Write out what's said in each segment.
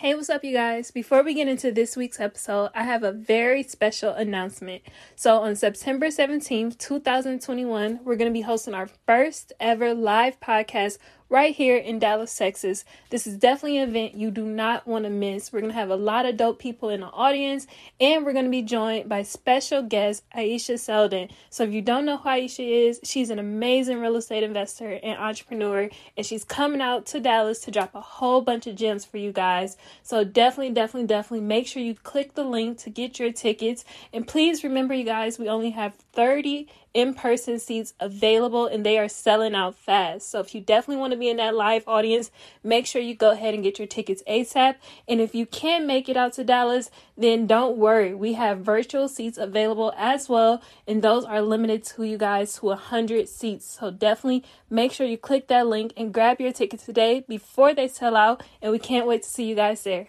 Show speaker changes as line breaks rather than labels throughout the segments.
Hey, what's up, you guys? Before we get into this week's episode, I have a very special announcement. So, on September 17th, 2021, we're going to be hosting our first ever live podcast right here in Dallas, Texas. This is definitely an event you do not want to miss. We're going to have a lot of dope people in the audience, and we're going to be joined by special guest Aisha Selden. So, if you don't know who Aisha is, she's an amazing real estate investor and entrepreneur, and she's coming out to Dallas to drop a whole bunch of gems for you guys. So, definitely, definitely, definitely make sure you click the link to get your tickets. And please remember, you guys, we only have 30 in person seats available and they are selling out fast. So if you definitely want to be in that live audience, make sure you go ahead and get your tickets ASAP. And if you can't make it out to Dallas, then don't worry. We have virtual seats available as well, and those are limited to you guys to 100 seats. So definitely make sure you click that link and grab your tickets today before they sell out, and we can't wait to see you guys there.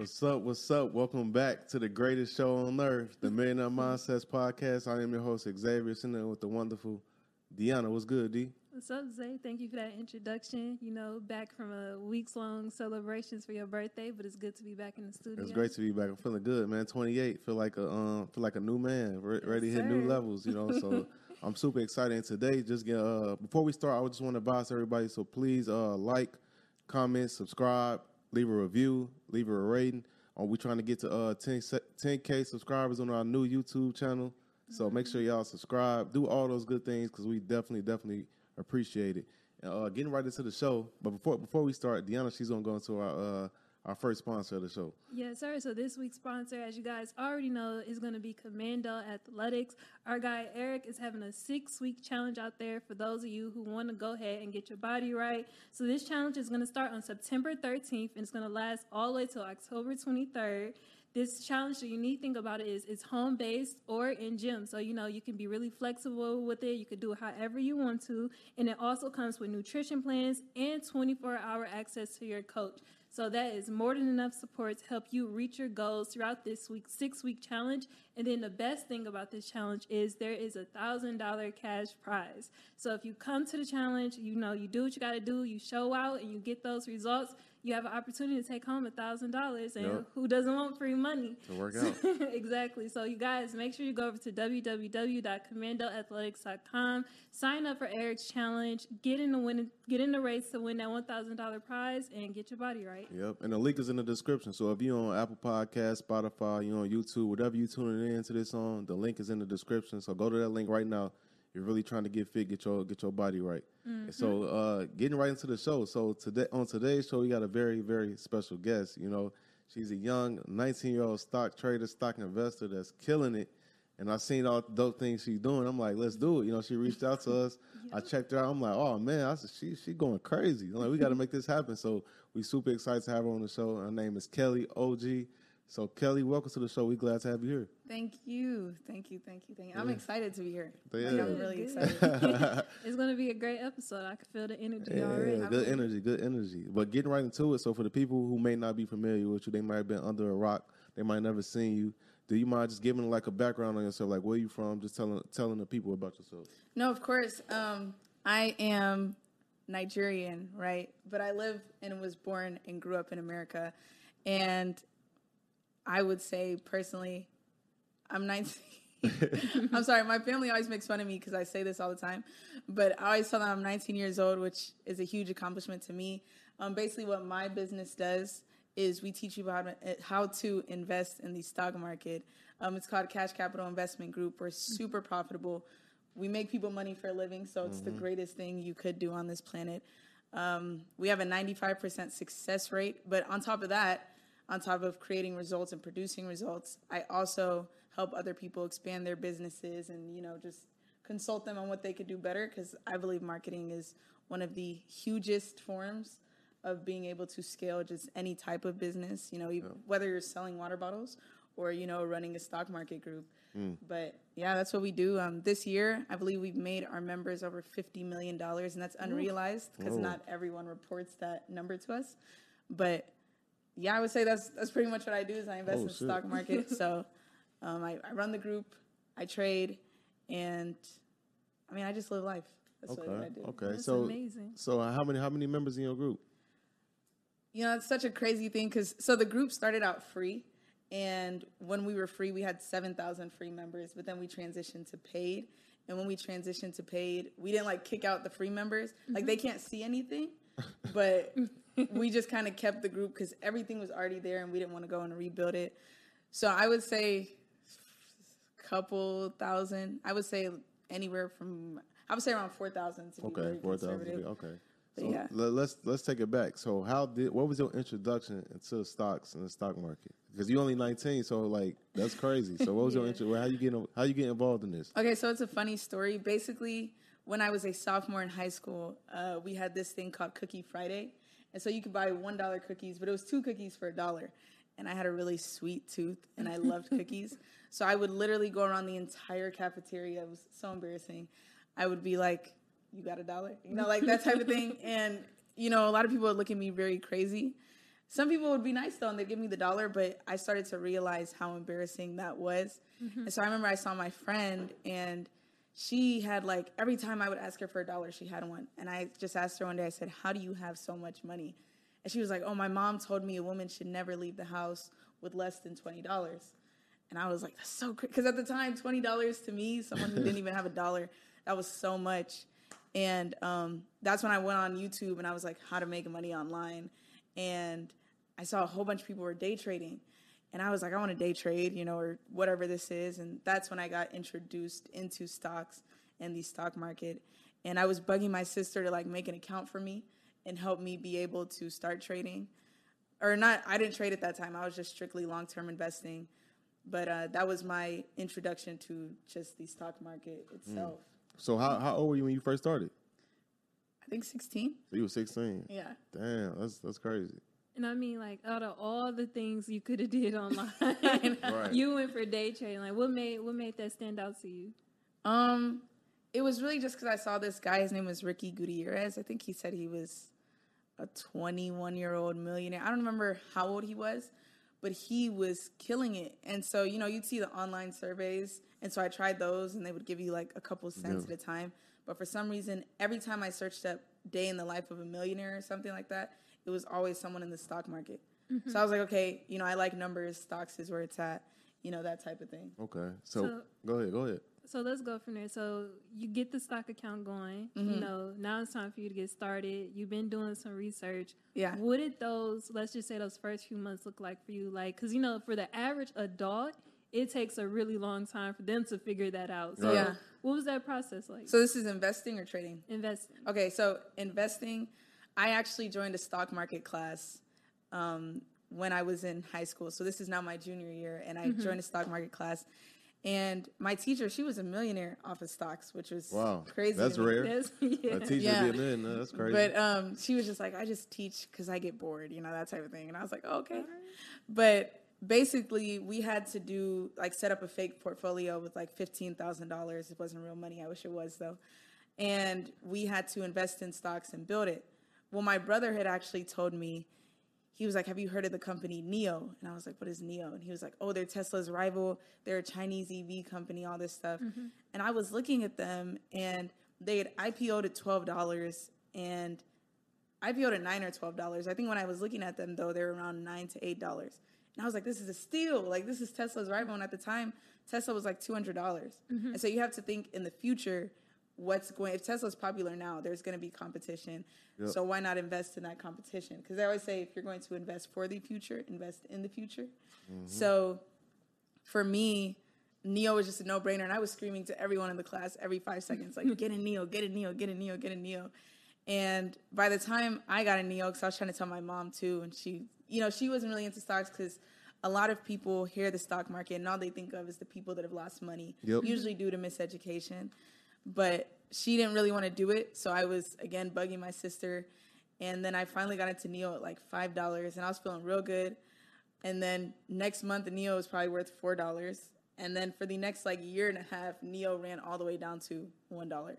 What's up? What's up? Welcome back to the greatest show on earth, the Millionaire Mindsets Podcast. I am your host, Xavier, sitting there with the wonderful Deanna. What's good, D?
What's up, Zay? Thank you for that introduction. You know, back from a weeks long celebrations for your birthday, but it's good to be back in the studio.
It's great to be back. I'm feeling good, man. 28, feel like a um, feel like a new man, re- ready to hit new levels. You know, so I'm super excited. And today, just get uh, before we start, I just want to advise everybody. So please, uh, like, comment, subscribe leave a review, leave a rating. Are we trying to get to uh 10, 10k subscribers on our new YouTube channel? So mm-hmm. make sure y'all subscribe, do all those good things because we definitely, definitely appreciate it. Uh, getting right into the show, but before before we start, Deanna, she's gonna go into our uh, our first sponsor of the show.
Yes, sir. So this week's sponsor, as you guys already know, is going to be Commando Athletix. Our guy Eric is having a six-week challenge out there for those of you who want to go ahead and get your body right. So this challenge is going to start on September 13th and it's going to last all the way till October 23rd. This challenge, the unique thing about it is it's home based or in gym. So, you know, you can be really flexible with it. You can do it however you want to. And it also comes with nutrition plans and 24 hour access to your coach. So that is more than enough support to help you reach your goals throughout this week six week challenge. And then the best thing about this challenge is there is a thousand dollar cash prize. So if you come to the challenge, you know you do what you got to do, you show out, and you get those results you have an opportunity to take home a thousand dollars and yep. who doesn't want free money?
To work out.
exactly. So you guys make sure you go over to www.commandoathletix.com sign up for eric's challenge get in the win get in the race to win that $1000 prize and get your body right.
Yep and the link is in the description. So if you're on apple podcast spotify you're on youtube whatever you tuning in to this on the link is in the description. So go to that link right now you're really trying to get fit, get your get your body right. Mm-hmm. So uh, getting right into the show. So today on today's show, we got a very very special guest. You know, she's a young 19 year old stock trader, stock investor that's killing it. And I seen all those things she's doing. I'm like, let's do it. You know, she reached out to us. yep. I checked her out. I'm like, oh man, I said she she going crazy. I'm like, we got to make this happen. So we super excited to have her on the show. Her name is Kelly OG. So Kelly, welcome to the show. We're glad to have you here.
Thank you, thank you, thank you, thank you. I'm excited to be here. Yeah. Like, I'm really excited.
it's going to be a great episode. I can feel the energy yeah, already.
Good energy, good energy. But getting right into it. So for the people who may not be familiar with you, they might have been under a rock. They might never seen you. Do you mind just giving like a background on yourself, like where you from? Just telling telling the people about yourself.
No, of course. Um, I am Nigerian, right? But I live and was born and grew up in America, and I would say personally, I'm 19. I'm sorry, my family always makes fun of me because I say this all the time, but I always tell them I'm 19 years old, which is a huge accomplishment to me. Um, basically, what my business does is we teach you about uh, how to invest in the stock market. Um, it's called Cash Capital Investment Group. We're super profitable. We make people money for a living, so it's the greatest thing you could do on this planet. Um, we have a 95% success rate, but on top of that, on top of creating results and producing results, I also help other people expand their businesses and you know just consult them on what they could do better because I believe marketing is one of the hugest forms of being able to scale just any type of business. You know, you whether you're selling water bottles or you know running a stock market group. But yeah, that's what we do. Um, this year, I believe we've made our members over fifty million dollars, and that's unrealized because not everyone reports that number to us. But yeah, I would say that's that's pretty much what I do. Is I invest
Oh,
in
shit.
stock market. so um, I, I run the group, I trade, and I mean I just live life. That's really what I
Okay.
do.
Okay.
That's
so
amazing.
so how many how many members in your group?
You know, it's such a crazy thing because so the group started out free, and when we were free, we had seven thousand free members. But then we transitioned to paid, and when we transitioned to paid, we didn't like kick out the free members. Like they can't see anything, but we just kind of kept the group because everything was already there, and we didn't want to go and rebuild it. So I would say, couple thousand. I would say anywhere from I would say around four thousand to be
Okay, four thousand. Okay.
But
So
yeah.
let, let's let's take it back. So how did what was your introduction into stocks and the stock market? Because you only nineteen, so like that's crazy. So what was your intro? How you get how you get involved in this?
Okay, so it's a funny story. Basically, when I was a sophomore in high school, uh, we had this thing called Cookie Friday, and so you could buy one dollar cookies, but it was two cookies for a dollar. And I had a really sweet tooth, and I loved cookies, so I would literally go around the entire cafeteria. It was so embarrassing. I would be like, "You got a dollar?" You know, like that type of thing. And you know, a lot of people would look at me very crazy. Some people would be nice though, and they'd give me the dollar, but I started to realize how embarrassing that was. Mm-hmm. And so I remember I saw my friend, and she had like every time I would ask her for a dollar, she had one. And I just asked her one day, I said, How do you have so much money? And she was like, Oh, my mom told me a woman should never leave the house with less than $20. And I was like, That's so crazy. Because at the time, $20 to me, someone who didn't even have a dollar, that was so much. And um, that's when I went on YouTube and I was like, How to make money online. And I saw a whole bunch of people were day trading. And I was like, I want to day trade, you know, or whatever this is. And that's when I got introduced into stocks and the stock market. And I was bugging my sister to like make an account for me and help me be able to start trading. Or not, I didn't trade at that time. I was just strictly long term investing. But uh, that was my introduction to just the stock market itself.
So how how old were you when you first started?
I think 16.
So you were sixteen.
Yeah.
Damn, that's that's crazy.
And I mean, like, out of all the things you could have did online,
Right.
you went for day trading. Like, what made what made that stand out to you?
Um, it was really just because I saw this guy. His name was Ricky Gutierrez. I think he said he was a 21 year old millionaire. I don't remember how old he was, but he was killing it. And so, you know, you'd see the online surveys. And so I tried those, and they would give you like a couple cents at a time. But for some reason, every time I searched up day in the life of a millionaire or something like that, it was always someone in the stock market. So I was like, okay, you know, I like numbers, stocks is where it's at, you know, that type of thing.
Okay. So,
So-
go ahead, go ahead.
So let's go from there. So you get the stock account going.
Mm-hmm.
You know, now it's time for you to get started. You've been doing some research.
Yeah.
What did those, let's just say, those first few months look like for you? Like, because you know, for the average adult, it takes a really long time for them to figure that out. So,
Yeah.
what was that process like?
So this is investing or trading?
investing.
Okay, so investing, I actually joined a stock market class um, when I was in high school. So this is now my junior year, and I
Mm-hmm.
joined a stock market class. And my teacher, she was a millionaire off of stocks, which was
Wow,
crazy.
That's rare.
That's, yeah.
A teacher
Yeah.
being in, uh, that's crazy.
But um, she was just like, I just teach because I get bored, you know, that type of thing. And I was like, oh, okay. But basically, we had to do like set up a fake portfolio with like fifteen thousand dollars. It wasn't real money. I wish it was though. And we had to invest in stocks and build it. Well, my brother had actually told me. He was like, "Have you heard of the company NIO?" And I was like, "What is NIO?" And he was like, "Oh, they're Tesla's rival. They're a Chinese EV company. All this stuff." Mm-hmm. And I was looking at them, and they had IPO'd at twelve dollars, and IPO'd at nine or twelve dollars. I think when I was looking at them though, they were around nine to eight dollars. And I was like, this is a steal. Like this is Tesla's rival. And at the time, Tesla was like two hundred dollars. Mm-hmm. And so you have to think in the future, what's going if Tesla's popular now, there's going to be competition.
Yep.
So why not invest in that competition? Because I always say if you're going to invest for the future, invest in the future. Mm-hmm. So for me, NIO was just a no brainer, and I was screaming to everyone in the class every five seconds, like, "Get a NIO, get a NIO, get a NIO, get a NIO." And by the time I got a NIO, because I was trying to tell my mom too, and she, you know, she wasn't really into stocks because a lot of people hear the stock market and all they think of is the people that have lost money,
Yep.
usually due to miseducation. But she didn't really want to do it, so I was again bugging my sister, and then I finally got into NIO at like five dollars, and I was feeling real good. And then next month, the NIO was probably worth four dollars. And then for the next like year and a half, NIO ran all the way down to one dollar.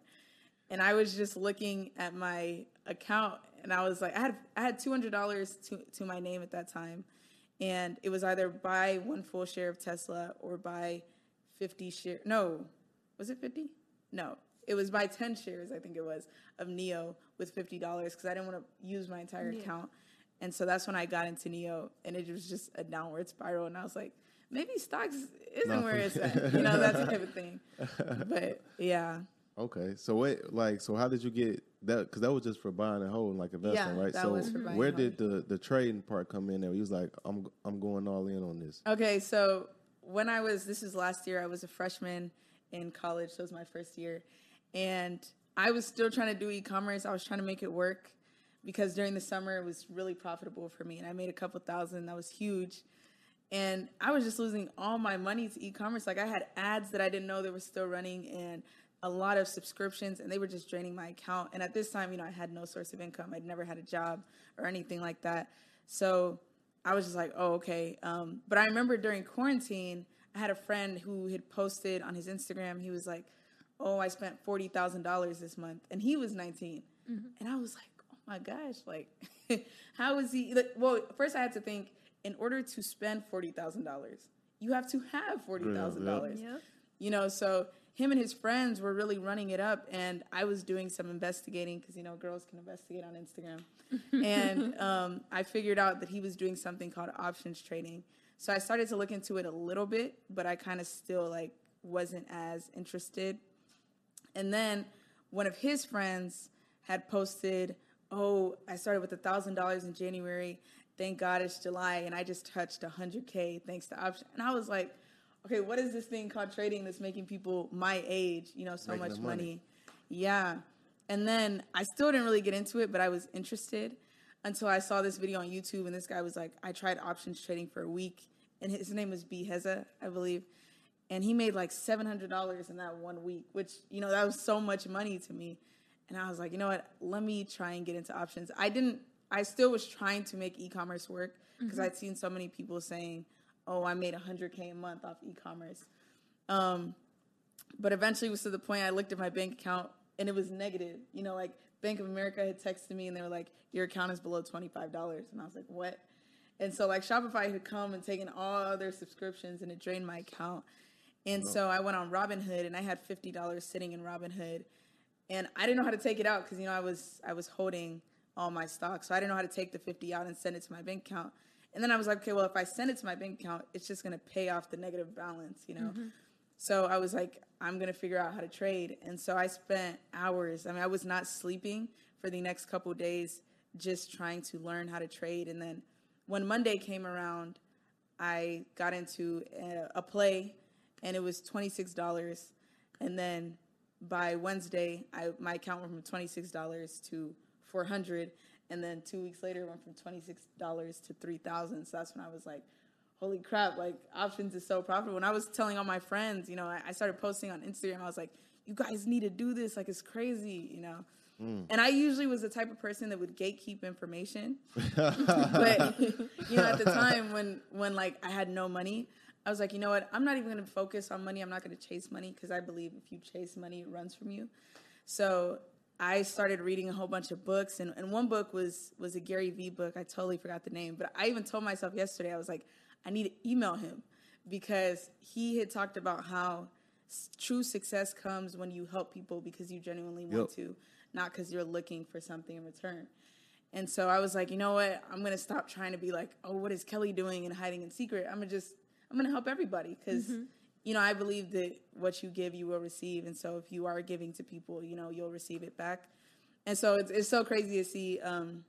And I was just looking at my account, and I was like, I had I had two hundred dollars to to my name at that time, and it was either buy one full share of Tesla or buy fifty share. No, was it fifty? No, it was buy ten shares. I think it was of NIO with fifty dollars because I didn't want to use my entire account. And so that's when I got into NIO, and it was just a downward spiral. And I was like, maybe stocks isn't
Not
where it's at, you know, that type of thing. But yeah,
Okay, so wait, like, so how did you get that? Because that was just for buying and holding, like investing,
Yeah,
right?
that
so
was for buying
where did the the trading part come in? There, he was like, I'm I'm going all in on this.
Okay, so when I was, this is last year, I was a freshman in college, so it was my first year. And I was still trying to do e commerce. I was trying to make it work because during the summer it was really profitable for me. And I made a couple thousand, that was huge. And I was just losing all my money to e commerce. Like I had ads that I didn't know they were still running and a lot of subscriptions, and they were just draining my account. And at this time, you know, I had no source of income, I'd never had a job or anything like that. So I was just like, oh, okay. Um, but I remember during quarantine, I had a friend who had posted on his Instagram, he was like, oh, I spent $40,000 this month. And he was 19. And I was like, oh my gosh, like, how is he? Like, well, first I had to think, in order to spend $40,000, you have to have $40,000
Yep.
you know so him and his friends were really running it up and i was doing some investigating because you know girls can investigate on instagram and um, i figured out that he was doing something called options trading so i started to look into it a little bit but i kind of still like wasn't as interested and then one of his friends had posted, "Oh, I started with a thousand dollars in January. Thank God it's July, and I just touched a hundred k thanks to option." And I was like, "Okay, what is this thing called trading that's making people my age, you know, so
Making
much
the
money?"
money.
Yeah. And then I still didn't really get into it, but I was interested until I saw this video on YouTube, and this guy was like, "I tried options trading for a week," and his name was B Heza, I believe and he made like seven hundred dollars in that one week, which you know that was so much money to me. And I was like, you know what? Let me try and get into options. I didn't. I still was trying to make e-commerce work because I'd seen so many people saying, "Oh, I made hundred k a month off e-commerce." Um, but eventually, it was to the point I looked at my bank account and it was negative. You know, like Bank of America had texted me and they were like, "Your account is below twenty five dollars," and I was like, "What?" And so like Shopify had come and taken all their subscriptions and it drained my account. And so I went on Robinhood and I had fifty dollars sitting in Robinhood, and I didn't know how to take it out because you know I was I was holding all my stock, so I didn't know how to take the fifty out and send it to my bank account. And then I was like, okay, well if I send it to my bank account, it's just gonna pay off the negative balance, you know. Mm-hmm. So I was like, I'm gonna figure out how to trade, and so I spent hours. I mean, I was not sleeping for the next couple days, just trying to learn how to trade. And then when Monday came around, I got into a, a play, and it was twenty six dollars. And then by Wednesday, I my account went from twenty six dollars to four hundred, and then two weeks later, it went from twenty six dollars to three thousand. So that's when I was like, "Holy crap! Like options is so profitable." When I was telling all my friends, you know, I, I started posting on Instagram. I was like, "You guys need to do this! Like it's crazy!" You know. Mm. And I usually was the type of person that would gatekeep information but you know at the time when when like i had no money i was like you know what i'm not even going to focus on money i'm not going to chase money because i believe if you chase money it runs from you so i started reading a whole bunch of books and, and one book was was a gary vee book i totally forgot the name but i even told myself yesterday i was like i need to email him because he had talked about how true success comes when you help people because you genuinely want
Yep.
to not because you're looking for something in return and so I was like, you know what? I'm gonna stop trying to be like, oh, what is Kelly doing and hiding in secret? I'm gonna just, I'm gonna help everybody because you know, I believe that what you give, you will receive. And so if you are giving to people, you know, you'll receive it back. And so it's, it's so crazy to see um,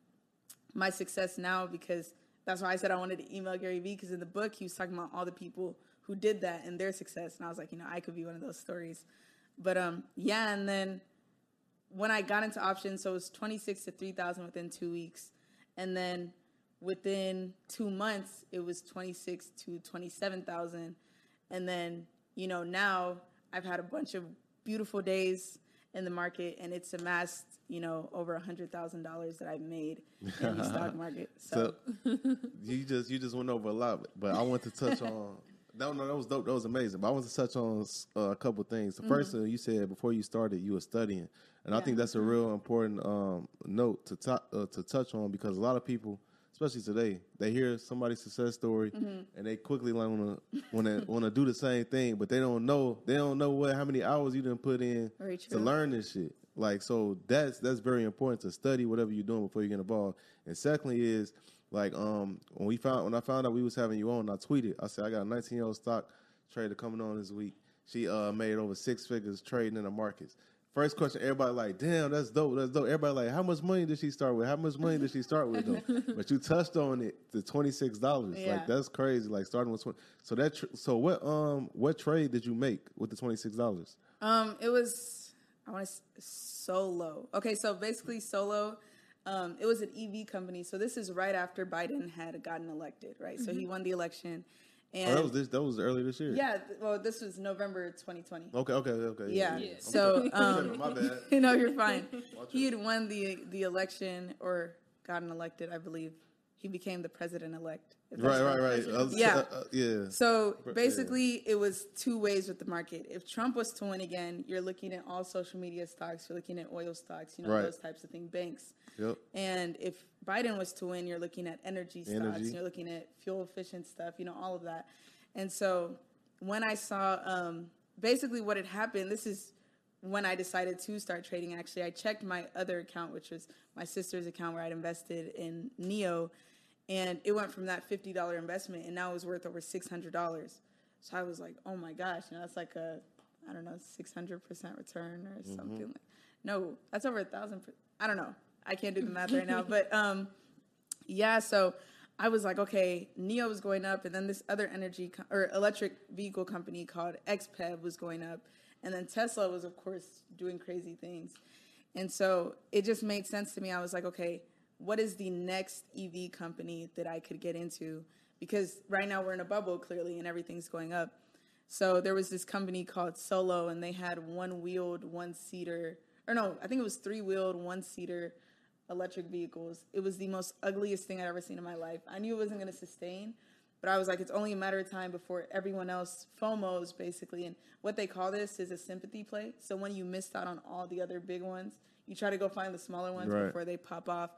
my success now because that's why I said I wanted to email Gary Vee because in the book he was talking about all the people who did that and their success. And I was like, you know, I could be one of those stories. But um, yeah, and then when I got into options, so it was 26 to 3,000 within two weeks. And then within two months, it was 26 to 27,000. And then, you know, now I've had a bunch of beautiful days in the market and it's amassed, you know, over a hundred thousand dollars that I've made in the stock market. So,
So you just you just went over a lot, but I want to touch on. No, no, that was dope. That was amazing. But I want to touch on uh, a couple things. The first thing you said before you started, you were studying, and I think that's a real important um, note to to- uh, to touch on because a lot of people, especially today, they hear somebody's success story and they quickly want to want to want to do the same thing, but they don't know they don't know what how many hours you didn't put in to learn this shit. Like so that's that's very important to study whatever you're doing before you get involved. And secondly is like um when we found when I found out we was having you on, I tweeted. I said I got a 19 year old stock trader coming on this week. She uh made over six figures trading in the markets. First question, everybody like, damn, that's dope, that's dope. Everybody like, how much money did she start with? How much money did she start with? Though? but you touched on it, the twenty six dollars.
Yeah.
Like that's crazy. Like starting with twenty. So that tr- so what um what trade did you make with the twenty six dollars?
Um, it was I want to solo. Okay, so basically solo. Um, it was an EV company. So this is right after Biden had gotten elected, right? So he won the election, and
Oh, that was this. That was earlier this year.
yeah. Well, this was November 2020.
Okay. Okay. Okay.
Yeah.
Yeah.
So um,
My bad.
you know, you're fine. He had won the the election or gotten elected, I believe. He became the president elect.
Right. Right. Right. Uh,
Yeah.
uh, uh, yeah.
So basically, it was two ways with the market. If Trump was to win again, you're looking at all social media stocks, you're looking at oil stocks, you know,
Right.
those types of things, banks.
Yep.
And if Biden was to win, you're looking at energy stocks,
Energy.
you're looking at fuel efficient stuff, you know, all of that. And so when I saw um, basically what had happened, this is when I decided to start trading. Actually, I checked my other account, which was my sister's account where I'd invested in NIO, and it went from that fifty dollar investment, and now it was worth over six hundred dollars. So I was like, oh my gosh, you know, that's like a I don't know six hundred percent return or something. Like, no, that's over a thousand. I don't know. I can't do the math right now, but um, yeah. So I was like, okay, NIO was going up, and then this other energy co- or electric vehicle company called XPEV was going up, and then Tesla was, of course, doing crazy things. And so it just made sense to me. I was like, okay, what is the next EV company that I could get into? Because right now we're in a bubble, clearly, and everything's going up. So there was this company called Solo, and they had one wheeled, one seater, or no, I think it was three wheeled, one seater electric vehicles. It was the most ugliest thing I'd ever seen in my life. I knew it wasn't going to sustain, but I was like, it's only a matter of time before everyone else FOMOs basically. And what they call this is a sympathy play. So when you missed out on all the other big ones, you try to go find the smaller ones
Right.
before they pop off.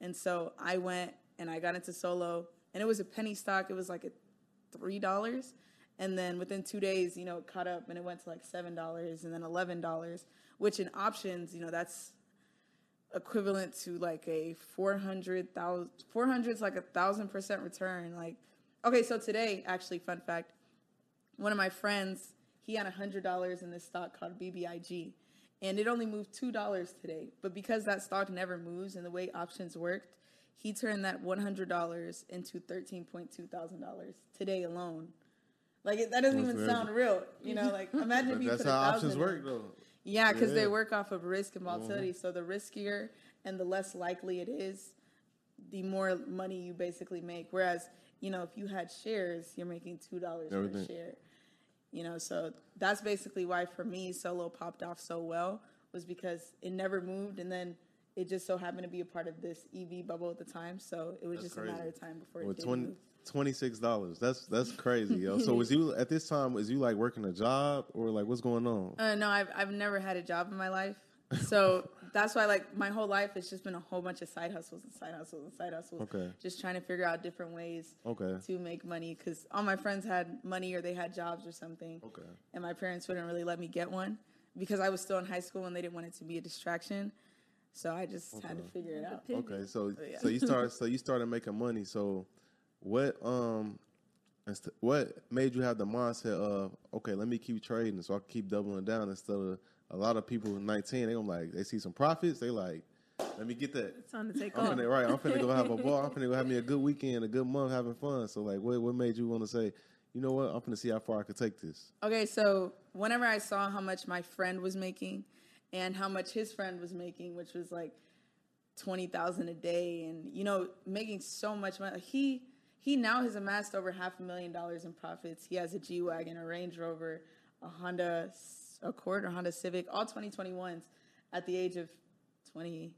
And so I went and I got into solo, and it was a penny stock. It was like a three dollars, and then within two days, you know, it caught up and it went to like seven dollars, and then eleven dollars. Which in options, you know, that's equivalent to like a 400,000 400 is like a thousand percent return like okay so today actually fun fact one of my friends he had a hundred dollars in this stock called bbig and it only moved two dollars today but because that stock never moves and the way options worked he turned that $100 into $13.2 thousand today alone like it, that doesn't even
crazy.
sound real you know like imagine if you
that's
put
how options
thousand
work, though.
Yeah, because they work off of risk and volatility. Mm-hmm. So the riskier and the less likely it is, the more money you basically make. Whereas, you know, if you had shares, you're making two dollars per share. You know, so that's basically why for me solo popped off so well was because it never moved and then it just so happened to be a part of this EV bubble at the time. So it was just a matter of time before it
With
did
20
move.
Twenty-six dollars. That's that's crazy, yo. So was you at this time? Was you like working a job or like what's going on?
Uh, no, I've I've never had a job in my life, so that's why like my whole life it's just been a whole bunch of side hustles and side hustles and side hustles.
Okay.
Just trying to figure out different ways
Okay.
to make money because all my friends had money or they had jobs or something.
Okay.
And my parents wouldn't really let me get one because I was still in high school and they didn't want it to be a distraction. So I just had to figure it out.
Okay. So
yeah.
so you started so you started making money. So what um What made you have the mindset of okay, let me keep trading so I can keep doubling down instead of a lot of people in 19, they gonna like they see some profits, they like, let me get that.
It's time to take
I'm
off.
finna, right, I'm finna go have a ball. I'm finna go have me a good weekend, a good month having fun. So like, what what made you want to say, you know what, I'm finna see how far I could take this?
Okay, so whenever I saw how much my friend was making and how much his friend was making, which was like twenty thousand a day, and you know making so much money, he he now has amassed over half a million dollars in profits. He has a G wagon, a Range Rover, a Honda Accord or Honda Civic, all 2021s at the age of 20.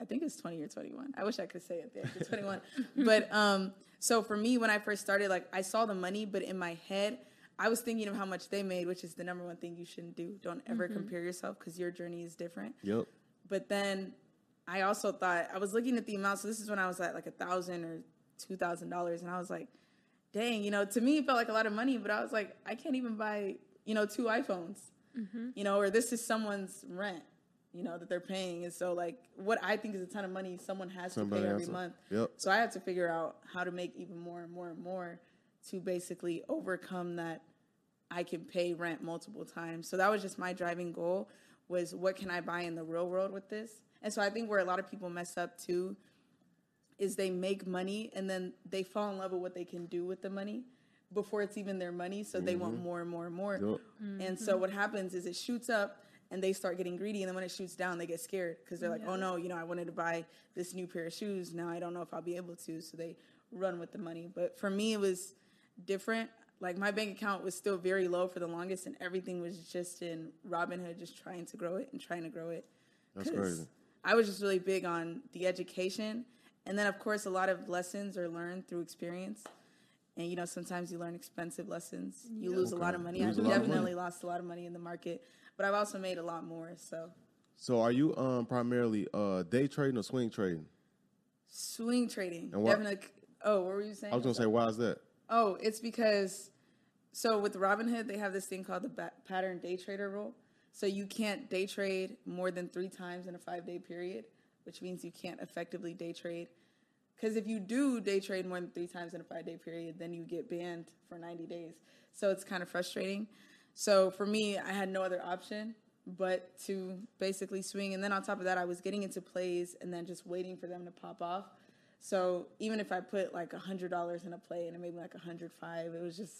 I think it's 20 or 21. I wish I could say it there, 21. but um, so for me, when I first started, like I saw the money, but in my head, I was thinking of how much they made, which is the number one thing you shouldn't do. Don't ever compare yourself because your journey is different.
Yep.
But then I also thought I was looking at the amount. So this is when I was at like a thousand or two thousand dollars, and I was like, dang, you know, to me it felt like a lot of money, but I was like, I can't even buy, you know, two iPhones, Mm-hmm. you know, or this is someone's rent, you know, that they're paying, and so like what I think is a ton of money, someone has
Somebody
to pay every
to-
month.
Yep.
So I had to figure out how to make even more and more and more to basically overcome that I can pay rent multiple times. So that was just my driving goal was what can I buy in the real world with this? And so I think where a lot of people mess up too is they make money and then they fall in love with what they can do with the money before it's even their money. So they want mm-hmm. more and more and more.
Yup.
And so mm-hmm. what happens is it shoots up and they start getting greedy. And then when it shoots down, they get scared because they're like, oh no, you know, I wanted to buy this new pair of shoes. Now I don't know if I'll be able to. So they run with the money. But for me, it was different. Like my bank account was still very low for the longest, and everything was just in Robinhood, just trying to grow it and trying to grow it.
That's
'Cause
crazy.
I was just really big on the education. And then, of course, a lot of lessons are learned through experience. And, you know, sometimes you learn expensive lessons. You lose a lot of money. I've
a lot of
definitely
money.
lost a lot of money in the market, but I've also made a lot more. So,
So are you um primarily uh day trading or swing trading?
swing trading.
And what-
Definitely. Oh, what were you saying?
I was gonna say, why is that?
Oh, it's because so with Robinhood they have this thing called the ba- pattern day trader rule. So you can't day trade more than three times in a five day period, which means you can't effectively day trade. Because if you do day trade more than three times in a five day period, then you get banned for 90 days. So it's kind of frustrating. So for me, I had no other option but to basically swing. And then on top of that, I was getting into plays and then just waiting for them to pop off. So even if I put like a hundred dollars in a play and it made me like a hundred five, it was just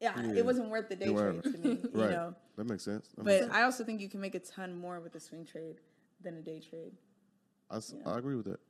yeah,
Yeah.
it wasn't worth the day trade to me, you
Right.
know.
That makes sense. That makes
But I also think you can make a ton more with a swing trade than a day trade.
I agree with that.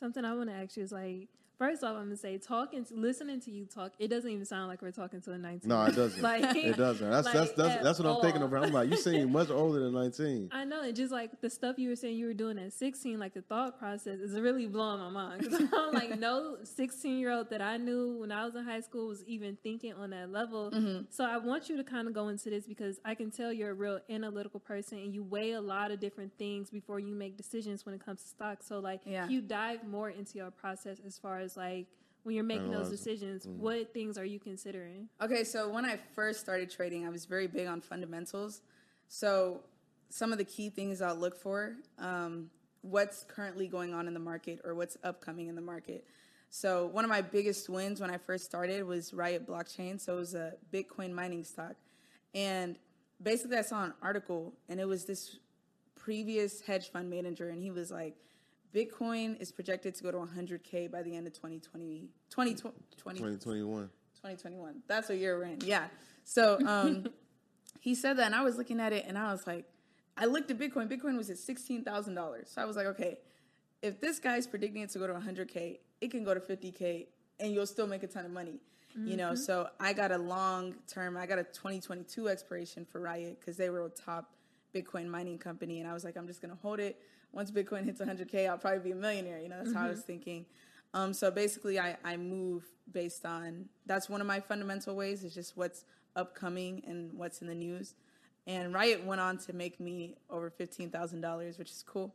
Something I want to ask you is like, first off, I'm gonna say talking, listening to you talk, it doesn't even sound like we're talking to a 19.
No, it doesn't.
Like-
it doesn't. That's
like,
that's that's, that's what I'm thinking
all.
of. I'm like, you seem much older than 19.
I know, and just like the stuff you were saying you were doing at 16, like the thought process is really blowing my mind. Because I'm like, no 16 year old that I knew when I was in high school was even thinking on that level. Mm-hmm. So I want you to kind of go into this because I can tell you're a real analytical person and you weigh a lot of different things before you make decisions when it comes to stocks. So, like,
Yeah.
you dive more into your process as far as like when you're making those
Analyzing.
decisions, what things are you considering?
Okay, so when I first started trading, I was very big on fundamentals. So some of the key things I'll look for, um, what's currently going on in the market or what's upcoming in the market. So one of my biggest wins when I first started was Riot Blockchain. So it was a Bitcoin mining stock. And basically I saw an article and it was this previous hedge fund manager and he was like, Bitcoin is projected to go to 100K by the end of 2020, 2020,
2021.
2021. That's what year we're in. Yeah. So um, he said that, and I was looking at it, and I was like, I looked at Bitcoin. Bitcoin was at sixteen thousand dollars. So I was like, okay, if this guy's predicting it to go to 100k, it can go to 50k, and you'll still make a ton of money. You know, so I got a long term. I got a 2022 expiration for Riot because they were a top Bitcoin mining company, and I was like, I'm just gonna hold it. Once Bitcoin hits 100k, I'll probably be a millionaire. You know, that's how I was thinking. Um, so basically, I, I move based on that's one of my fundamental ways is just what's upcoming and what's in the news. And Riot went on to make me over fifteen thousand dollars, which is cool.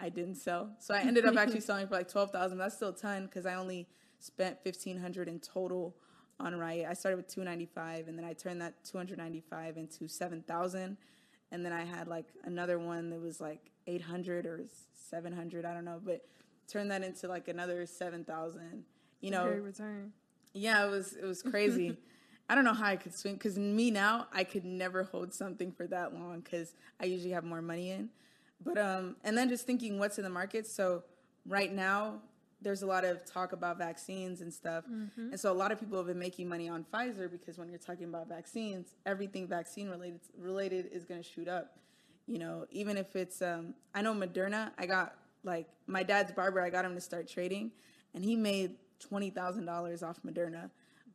I didn't sell, so I ended up actually selling for like twelve thousand. That's still a ton because I only spent fifteen hundred in total on Riot. I started with two ninety five, and then I turned that two hundred ninety five into seven thousand, and then I had like another one that was like eight hundred or seven hundred. I don't know, but turned that into like another seven thousand. You know,
return.
Yeah, it was it was crazy. I don't know how I could swing because me now I could never hold something for that long because I usually have more money in. But um, and then just thinking what's in the market. So right now there's a lot of talk about vaccines and stuff, and so a lot of people have been making money on Pfizer because when you're talking about vaccines, everything vaccine related related is going to shoot up. You know, even if it's um, I know Moderna. I got like my dad's barber. I got him to start trading, and he made twenty thousand dollars off Moderna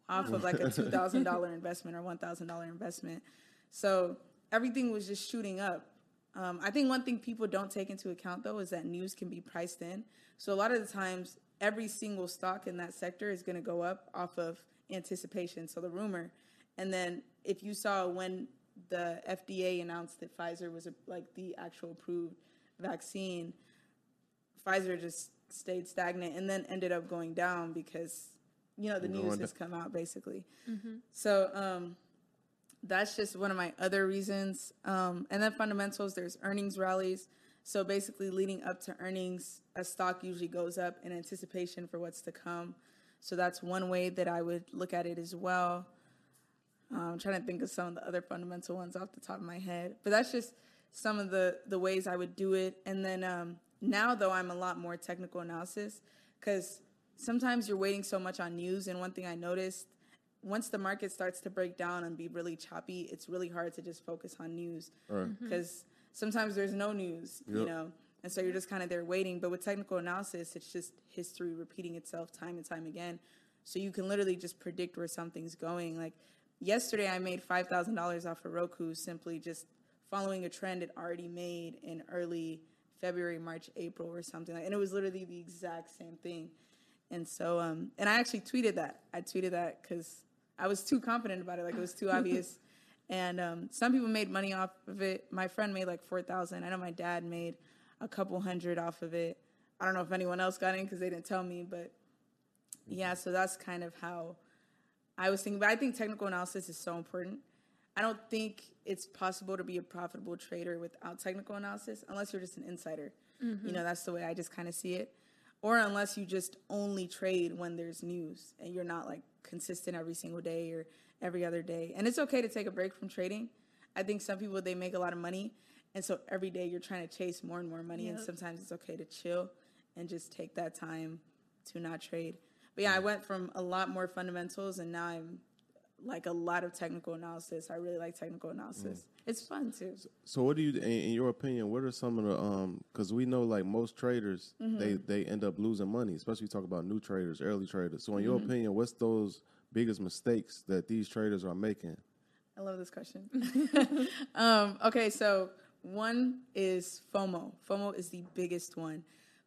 off of like a two thousand dollar investment or one thousand dollar investment. So everything was just shooting up. Um, I think one thing people don't take into account though is that news can be priced in. So a lot of the times, every single stock in that sector is going to go up off of anticipation. So the rumor, and then if you saw when the FDA announced that Pfizer was a, like the actual approved vaccine, Pfizer just stayed stagnant and then ended up going down because you know the
Going
news
down.
has come out basically. So um, that's just one of my other reasons. Um, and then fundamentals, there's earnings rallies. So basically, leading up to earnings, a stock usually goes up in anticipation for what's to come. So that's one way that I would look at it as well. Um, I'm trying to think of some of the other fundamental ones off the top of my head, but that's just some of the the ways I would do it. And then um, now, though, I'm a lot more technical analysis because sometimes you're waiting so much on news. And one thing I noticed once the market starts to break down and be really choppy, it's really hard to just focus on news because sometimes there's no news, you know, and so you're just kind of there waiting. But with technical analysis, it's just history repeating itself time and time again. So you can literally just predict where something's going. Like yesterday, I made five thousand dollars off of Roku simply just following a trend it already made in early February, March, April, or something like. And it was literally the exact same thing. And so, um, and I actually tweeted that. I tweeted that because I was too confident about it. Like it was too obvious. And um, some people made money off of it. My friend made like four thousand. I know my dad made a couple hundred off of it. I don't know if anyone else got in because they didn't tell me, but yeah. So that's kind of how I was thinking. But I think technical analysis is so important. I don't think it's possible to be a profitable trader without technical analysis unless you're just an insider. You know, that's the way I just kind of see it. Or unless you just only trade when there's news and you're not like consistent every single day or every other day. And it's okay to take a break from trading. I think some people they make a lot of money and so every day you're trying to chase more and more money and sometimes it's okay to chill and just take that time to not trade. But yeah, I mm. went from a lot more fundamentals and now I'm like a lot of technical analysis. I really like technical analysis. It's fun too.
So, what do you, in, in your opinion, what are some of the um? Because we know like most traders,
Mm-hmm.
they they end up losing money, especially talk about new traders, early traders. So, in your
Mm-hmm.
opinion, what's those biggest mistakes that these traders are making?
I love this question. um, okay, so one is FOMO. FOMO is the biggest one.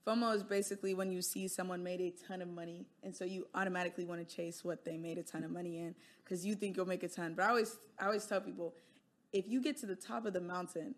FOMO is basically when you see someone made a ton of money, and so you automatically want to chase what they made a ton of money in because you think you'll make a ton. But I always, I always tell people, if you get to the top of the mountain,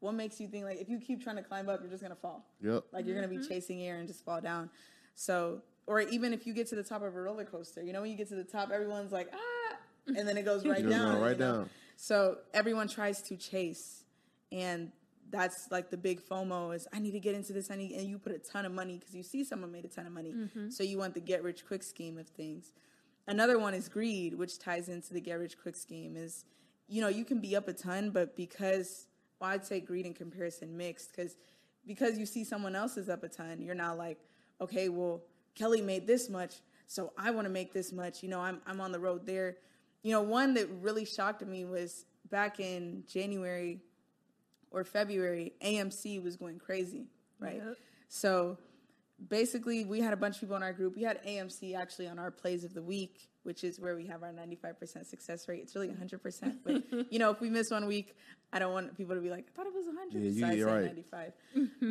what makes you think like if you keep trying to climb up, you're just gonna fall?
Yep.
Like you're gonna be chasing air and just fall down. So, or even if you get to the top of a roller coaster, you know, when you get to the top, everyone's like ah, and then it goes right down.
down, right
you know?
down.
So everyone tries to chase, and that's like the big FOMO is I need to get into this. I need, and you put a ton of money because you see someone made a ton of money, mm-hmm. so you want the get rich quick scheme of things. Another one is greed, which ties into the get rich quick scheme. Is you know you can be up a ton, but because well, I'd say greed and comparison mixed because because you see someone else is up a ton, you're now like, okay, well Kelly made this much, so I want to make this much. You know, I'm I'm on the road there. You know, one that really shocked me was back in January or February, AMC was going crazy, right?
Yep.
So basically, we had a bunch of people in our group. We had AMC actually on our plays of the week, which is where we have our 95% success rate. It's really 100%. But, you know, if we miss one week, I don't want people to be like, I thought it was 100.
Yeah, you-
so I
you're
said
right.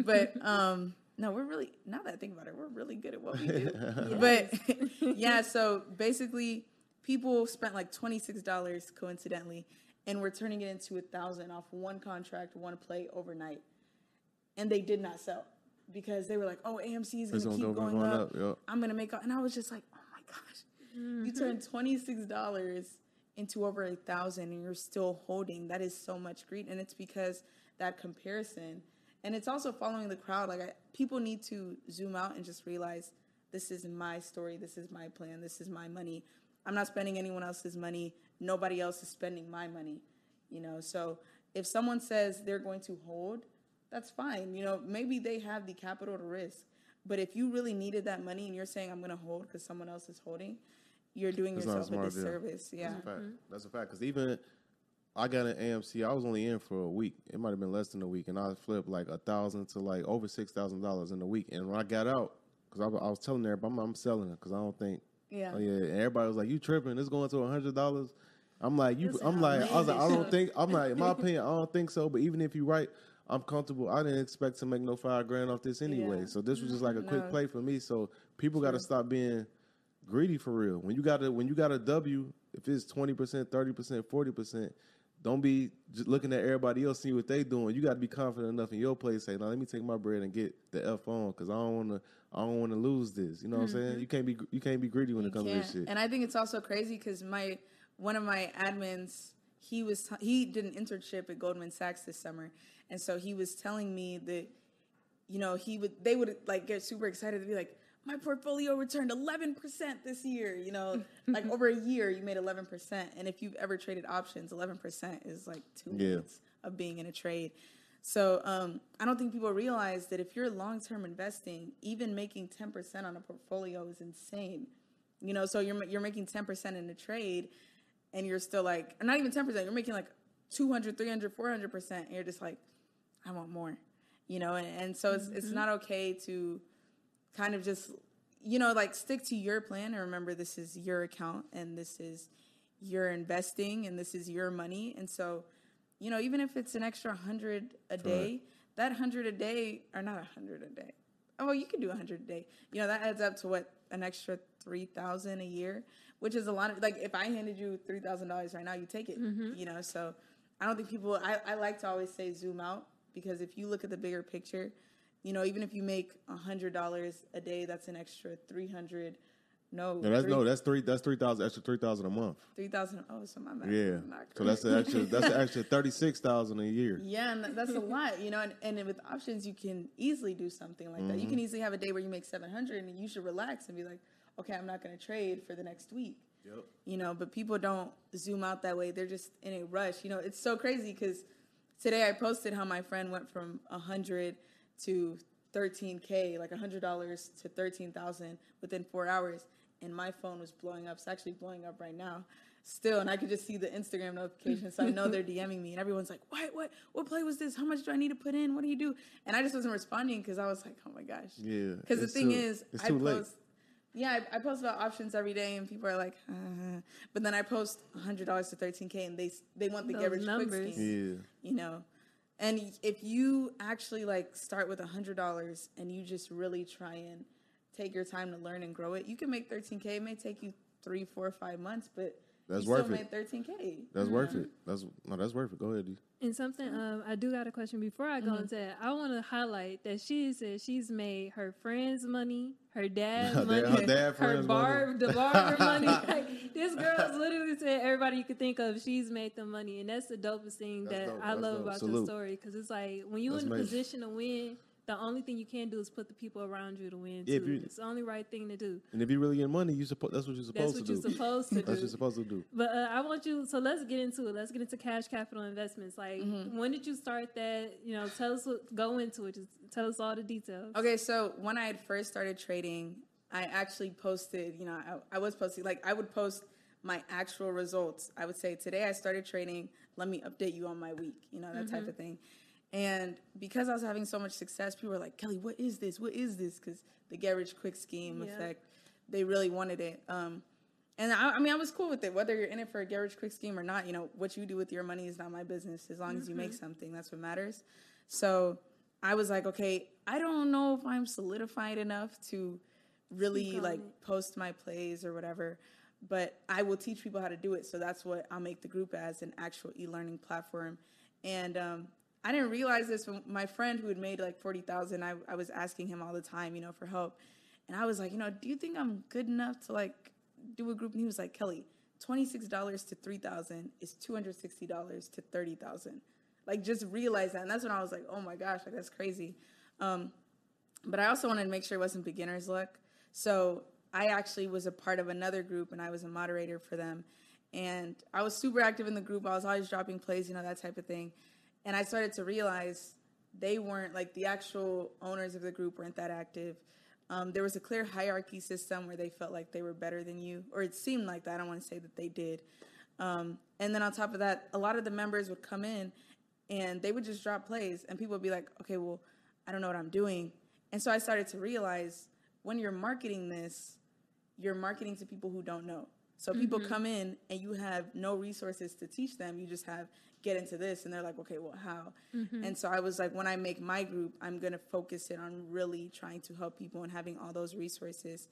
95. but, um, no, we're really, now that I think about it, we're really good at what we do. But yeah, so basically, people spent like $26 coincidentally, and we're turning it into a thousand off one contract, one play overnight. And they did not sell because they were like, oh, AMC is going to keep
go-
going,
going
up.
up, yep.
I'm going to make, all-" and I was just like, oh my gosh, you mm-hmm. turned $26 into over a thousand and you're still holding. That is so much greed. And it's because that comparison. And it's also following the crowd. Like I, people need to zoom out and just realize this is my story. This is my plan. This is my money. I'm not spending anyone else's money. Nobody else is spending my money. You know, so if someone says they're going to hold, that's fine. You know, maybe they have the capital to risk. But if you really needed that money and you're saying I'm going to hold because someone else is holding, you're doing
That's
yourself a
smart, yeah.
disservice. Yeah.
That's a fact. Mm-hmm. That's a fact. Because even I got an AMC, I was only in for a week. It might have been less than a week, and I flipped like a thousand to like over six thousand dollars in a week. And when I got out, because I, was- I was telling everybody I'm, I'm selling it because I don't think.
Yeah.
Oh yeah. And everybody was like, "You tripping? It's going to a hundred dollars." I'm like, you.
That's
I'm like, I was like, I don't think. I'm like, in my opinion, I don't think so. But even if you're right, I'm comfortable. I didn't expect to make no five grand off this anyway.
Yeah.
So this was just like a quick
No.
play for me. So people got to stop being greedy for real. When you got a when you got a W, if it's twenty percent, thirty percent, forty percent, don't be just looking at everybody else, see what they doing. You got to be confident enough in your play. Say, now let me take my bread and get the f on because I don't want to. I don't want to lose this. You know what I'm saying? Mm-hmm. You can't be you can't be greedy when it comes to this shit.
And I think it's also crazy because my one of my admins, he was he did an internship at Goldman Sachs this summer, and so he was telling me that, you know, he would they would like get super excited to be like, my portfolio returned 11% this year. You know, like over a year you made 11%, and if you've ever traded options, 11% is like two
Yeah.
minutes of being in a trade. So um, I don't think people realize that if you're long term investing, even making 10% on a portfolio is insane. You know, so you're you're making 10% in a trade and you're still like not even 10%, you're making like 200, 300, 400% and you're just like I want more. You know, and, and so it's it's not okay to kind of just you know like stick to your plan and remember this is your account and this is your investing and this is your money and so you know even if it's an extra 100 a day that 100 a day or not 100 a day oh you can do 100 a day. You know that adds up to what an extra 3000 a year which is a lot of like if i handed you $3000 right now you take it mm-hmm. you know so i don't think people I, I like to always say zoom out because if you look at the bigger picture you know even if you make $100 a day that's an extra 300 no
no, that's
three-
no, that's three. That's three thousand extra three thousand a month.
Three thousand. Oh, so my math
Yeah. So that's the extra. That's the extra thirty six thousand a year.
yeah, and that's a lot, you know. And, and with options, you can easily do something like that. You
Mm-hmm.
can easily have a day where you make seven hundred, and you should relax and be like, okay, I'm not going to trade for the next week.
Yep.
You know, but people don't zoom out that way. They're just in a rush. You know, it's so crazy because today I posted how my friend went from a hundred to 13k, like a hundred dollars to 13,000 within four hours, and my phone was blowing up. It's actually blowing up right now, still, and I could just see the Instagram notifications, so I know they're DMing me, and everyone's like, "What? What? What play was this? How much do I need to put in? What do you do?" And I just wasn't responding because I was like, "Oh my gosh."
Yeah,
Because the thing
too-
is,
it's
I
too late.
post. Yeah, I, I post about options every day, and people are like, uh, but then I post hundred dollars to thirteen k, and they they want the
Those
get rich quick
numbers.
scheme
Yeah.
you know and if you actually like start with a hundred dollars and you just really try and take your time to learn and grow it you can make 13k it may take you three four five months but
That's
you
worth
still
it.
made 13k
That's worth it. That's no, that's worth it. Go ahead, D.
And something um, I do got a question before I go
Mm-hmm.
into that. I want to highlight that she said she's made her friends money, her dad's money,
her dad
her
friends
bar,
money.
the barber money. Like this girl's literally said everybody you could think of, she's made the money, and that's the dopest thing
That's
that
dope.
I
That's
love
dope.
about
Salute.
your story because it's like when you're in a position to win. The only thing you can do is put the people around you to win.
Yeah, if
too.
you-
it's the only right thing to do.
And if you really get money, you supposed that's what you're
That's
supposed
what
to
you're
do.
supposed to do.
That's what you're supposed to do.
But uh, I want you. So let's get into it. Let's get into cash capital investments. Like,
Mm-hmm.
when did you start that? You know, tell us. What, go into it. Just tell us all the details.
okay so when i had first started trading i actually posted you know I, I was posting like i would post my actual results i would say today i started trading let me update you on my week you know that type of thing and because i was having so much success people were like kelly what is this what is this because the get rich quick scheme
Yeah.
effect they really wanted it um and I, I mean, I was cool with it. Whether you're in it for a get rich quick scheme or not, you know, what you do with your money is not my business. As long as you make something, that's what matters. So I was like, okay, I don't know if I'm solidified enough to really like
it.
post my plays or whatever, but I will teach people how to do it. So that's what I'll make the group as an actual e-learning platform. And um, I didn't realize this when my friend who had made like 40,000, I, I was asking him all the time, you know, for help. And I was like, you know, do you think I'm good enough to like do a group? And he was like, Kelly, $26 to 3000 is $260 to 30000 Like just realize that. And that's when I was like, oh my gosh, like that's crazy. Um, but I also wanted to make sure it wasn't beginner's luck. So I actually was a part of another group and I was a moderator for them. And I was super active in the group. I was always dropping plays, you know, that type of thing. And I started to realize they weren't like the actual owners of the group weren't that active. Um, there was a clear hierarchy system where they felt like they were better than you, or it seemed like that. I don't want to say that they did. Um, and then on top of that, a lot of the members would come in and they would just drop plays, and people would be like, okay, well, I don't know what I'm doing. And so I started to realize when you're marketing this, you're marketing to people who don't know. So people come in and you have no resources to teach them. You just have get into this and they're like, okay, well, how? And so I was like, when I make my group, I'm going to focus it on really trying to help people and having all those resources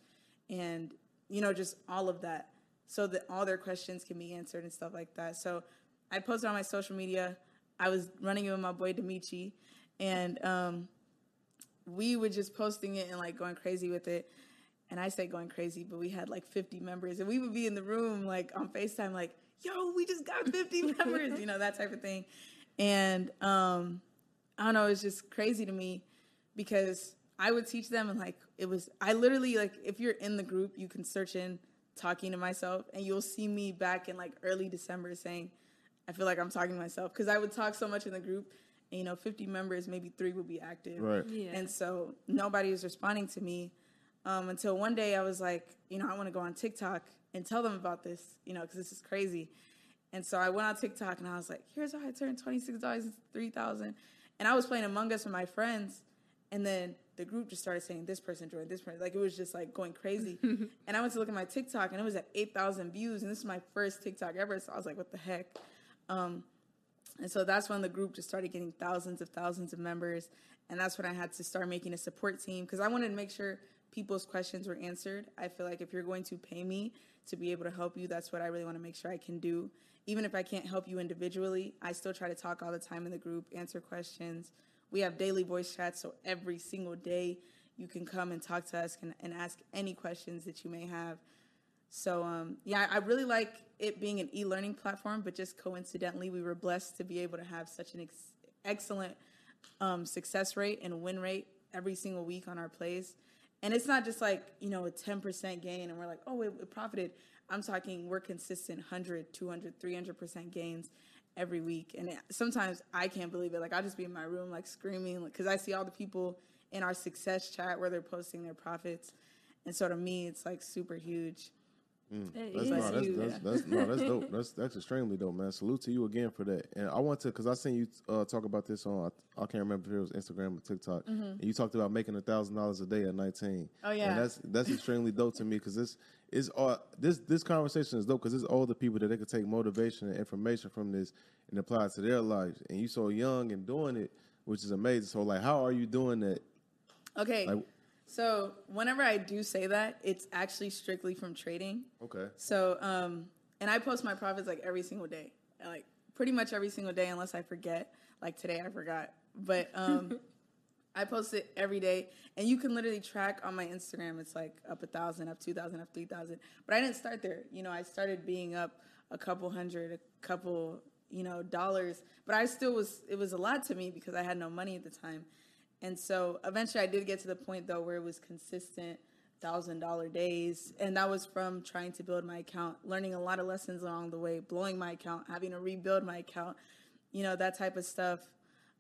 and, you know, just all of that so that all their questions can be answered and stuff like that. So I posted on my social media. I was running it with my boy Demichi and um, we were just posting it and like going crazy with it and I say going crazy, but we had like 50 members, and we would be in the room like on FaceTime, like, "Yo, we just got 50 members," you know, that type of thing. And um, I don't know, it's just crazy to me because I would teach them, and like it was, I literally like if you're in the group, you can search in talking to myself, and you'll see me back in like early December saying, "I feel like I'm talking to myself," because I would talk so much in the group. And, you know, 50 members, maybe three would be active.
Right.
Yeah.
And so nobody was responding to me um, until one day I was like, you know, I want to go on TikTok and tell them about this, you know, because this is crazy. And so I went on TikTok and I was like, here's how I turned twenty six dollars into three thousand. And I was playing Among Us with my friends, and then the group just started saying this person joined this person. Like it was just like going crazy. and I went to look at my TikTok and it was at eight thousand views, and this is my first TikTok ever. So I was like, what the heck? Um, and so that's when the group just started getting thousands of thousands of members. And that's when I had to start making a support team because I wanted to make sure people's questions were answered. I feel like if you're going to pay me to be able to help you, that's what I really want to make sure I can do. Even if I can't help you individually, I still try to talk all the time in the group, answer questions. We have daily voice chats, so every single day you can come and talk to us and, and ask any questions that you may have. So um, yeah, I really like it being an e-learning platform, but just coincidentally, we were blessed to be able to have such an ex- excellent um, success rate and win rate every single week on our plays. And it's not just like, you know, a 10% gain and we're like, oh, it, it profited. I'm talking we're consistent 100, 200, 300% gains every week. And it, sometimes I can't believe it. Like, I'll just be in my room, like, screaming because I see all the people in our success chat where they're posting their profits. And so to me, it's like super huge.
That
That's, no, that's, that's, that's, no, that's dope. That's that's extremely dope, man. Salute to you again for that. And I want to, because I seen you uh, talk about this on, I, I can't remember if it was Instagram or TikTok. And you talked about making a thousand dollars a day at nineteen.
Mm-hmm. Oh, yeah.
and that's that's extremely dope to me because this is all this this conversation is dope because it's all the people that they could take motivation and information from this and apply it to their lives. And you so young and doing it, which is amazing. So like, how are you doing that?
Okay.
Like-
so whenever I do say that, it's actually strictly from trading.
Okay,
So, um, and I post my profits like every single day, like pretty much every single day, unless I forget. Like today, I forgot, but um, I post it every day, and you can literally track on my Instagram. It's like up a thousand, up two thousand, up three thousand. But I didn't start there. You know, I started being up a couple hundred, a couple, you know, dollars. But I still was. It was a lot to me because I had no money at the time. And so eventually I did get to the point though where it was consistent thousand dollar days. And that was from trying to build my account, learning a lot of lessons along the way, blowing my account, having to rebuild my account, you know, that type of stuff.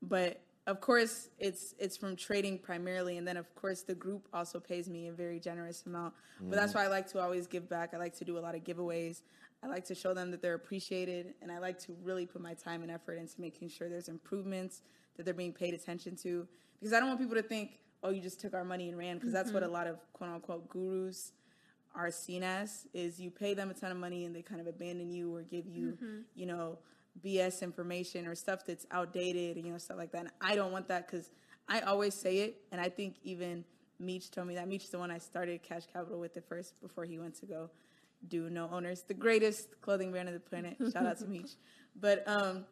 But of course it's it's from trading primarily and then of course the group also pays me a very generous amount. But that's mm-hmm. why I like to always give back. I like to do a lot of giveaways. I like to show them that they're appreciated and I like to really put my time and effort into making sure there's improvements that they're being paid attention to because I don't want people to think, oh, you just took our money and ran, because that's what a lot of quote unquote gurus are seen as is you pay them a ton of money and they kind of abandon you or give you, you know, BS information or stuff that's outdated, you know, stuff like that. And I don't want that because I always say it, and I think even Meech told me that. Meech is the one I started Cash Capital with at first before he went to go do No Owners, the greatest clothing brand on the planet. Shout out to Meech. But um,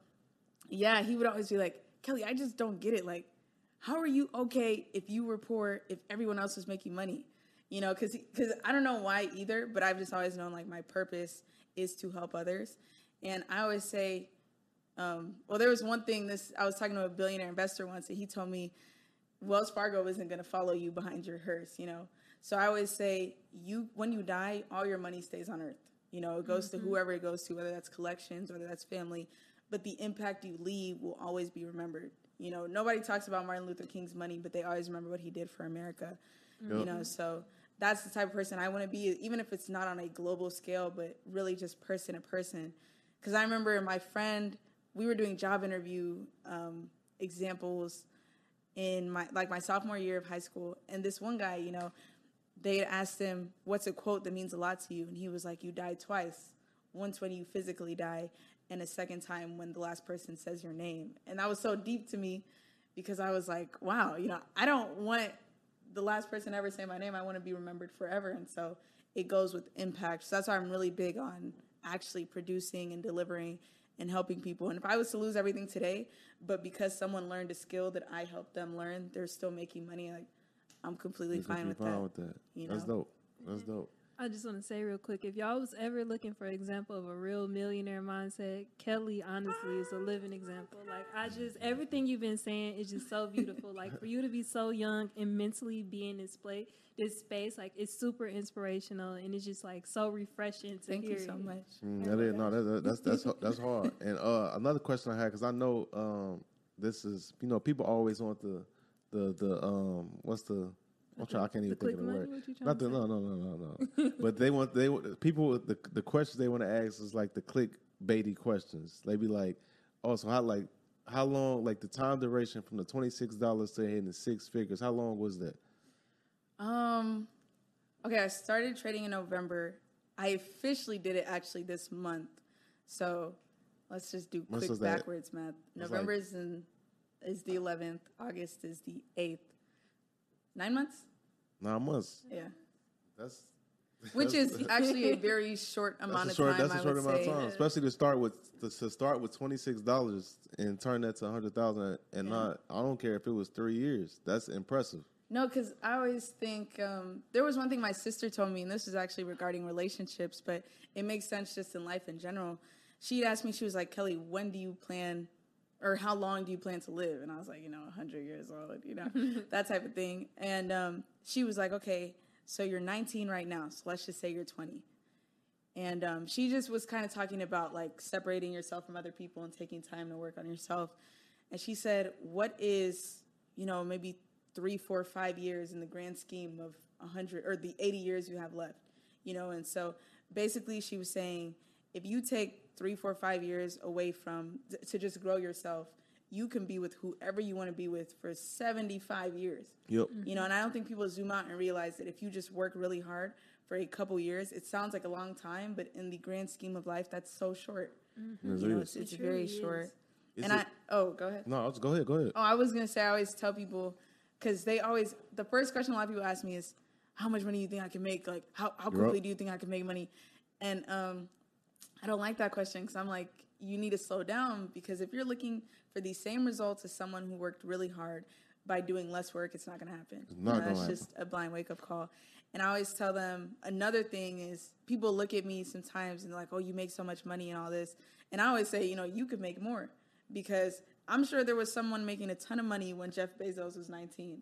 yeah, he would always be like, Kelly, I just don't get it. Like, how are you okay if you were poor if everyone else was making money? You know, because because I don't know why either, but I've just always known like my purpose is to help others, and I always say, um, well, there was one thing this I was talking to a billionaire investor once, and he told me Wells Fargo isn't going to follow you behind your hearse, you know. So I always say, you when you die, all your money stays on earth. You know, it goes to whoever it goes to, whether that's collections, whether that's family. But the impact you leave will always be remembered. You know, nobody talks about Martin Luther King's money, but they always remember what he did for America. You know, so that's the type of person I want to be, even if it's not on a global scale, but really just person to person. Because I remember my friend, we were doing job interview um, examples in my like my sophomore year of high school, and this one guy, you know, they asked him, "What's a quote that means a lot to you?" And he was like, "You died twice. Once when you physically die, and a second time when the last person says your name." And that was so deep to me because I was like, "Wow, you know, I don't want the last person to ever say my name. I want to be remembered forever." And so it goes with impact. So that's why I'm really big on actually producing and delivering and helping people. And if I was to lose everything today, but because someone learned a skill that I helped them learn, they're still making money. Like I'm completely
You could
fine with
fine
that.
with that.
you
That's dope. That's mm-hmm. dope.
I just want to say real quick, if y'all was ever looking for an example of a real millionaire mindset, Kelly honestly is a living example. Like I just everything you've been saying is just so beautiful. like for you to be so young and mentally be in this place, this space, like it's super inspirational and it's just like so refreshing to
Thank
hear.
you so
it.
much.
Mm, that is no, that, that- that's that's that's hard. And uh, another question I had because I know um, this is you know people always want the the the um what's the I'm trying I can't even
the
think of the
money?
word.
What you trying
Not
to
the
say?
no no no no no. but they want they want- people the the questions they want to ask is like the click baity questions. They be like, oh so how like how long like the time duration from the twenty six dollars to hitting the six figures? How long was that?
Um, okay, I started trading in November. I officially did it actually this month. So let's just do quick
was that?
backwards math.
like-
November is in is the 11th. August is the 8th. Nine months.
Nine months.
Yeah,
That's
which
that's-
is actually a very short amount
That's
of
short.
time.
That's a short amount
say.
of time, especially to start with. To, to start with twenty six dollars and turn that to a hundred thousand, and not. I don't care if it was three years. That's impressive.
No, because I always think um, there was one thing my sister told me, and this is actually regarding relationships, but it makes sense just in life in general. She asked me, she was like, Kelly, when do you plan, or how long do you plan to live? And I was like, you know, 100 years old, you know, that type of thing. And um, she was like, okay, so you're 19 right now, so let's just say you're 20. And um, she just was kind of talking about like separating yourself from other people and taking time to work on yourself. And she said, What is, you know, maybe three, four, five years in the grand scheme of 100 or the 80 years you have left? You know, and so basically she was saying, if you take three, four, five years away from to just grow yourself, you can be with whoever you want to be with for 75 years.
Yep.
You know, and I don't think people zoom out and realize that if you just work really hard for a couple years, it sounds like a long time, but in the grand scheme of life, that's so short.
Yes,
You know, it's, it's
It
very
truly
short.
is.
Is
and
it-
I, oh, go ahead.
No, just go ahead. Go ahead.
Oh, I was gonna say I always tell people because they always the first question a lot of people ask me is how much money do you think I can make? Like how how quickly
up.
do you think I can make money? And um, I don't like that question because I'm like you need to slow down because if you're looking for the same results as someone who worked really hard by doing less work, it's not gonna happen. It's
not
that's
happen.
just a blind wake up call. And I always tell them another thing is people look at me sometimes and they're like, oh, you make so much money and all this. And I always say, you know, you could make more because I'm sure there was someone making a ton of money when Jeff Bezos was 19,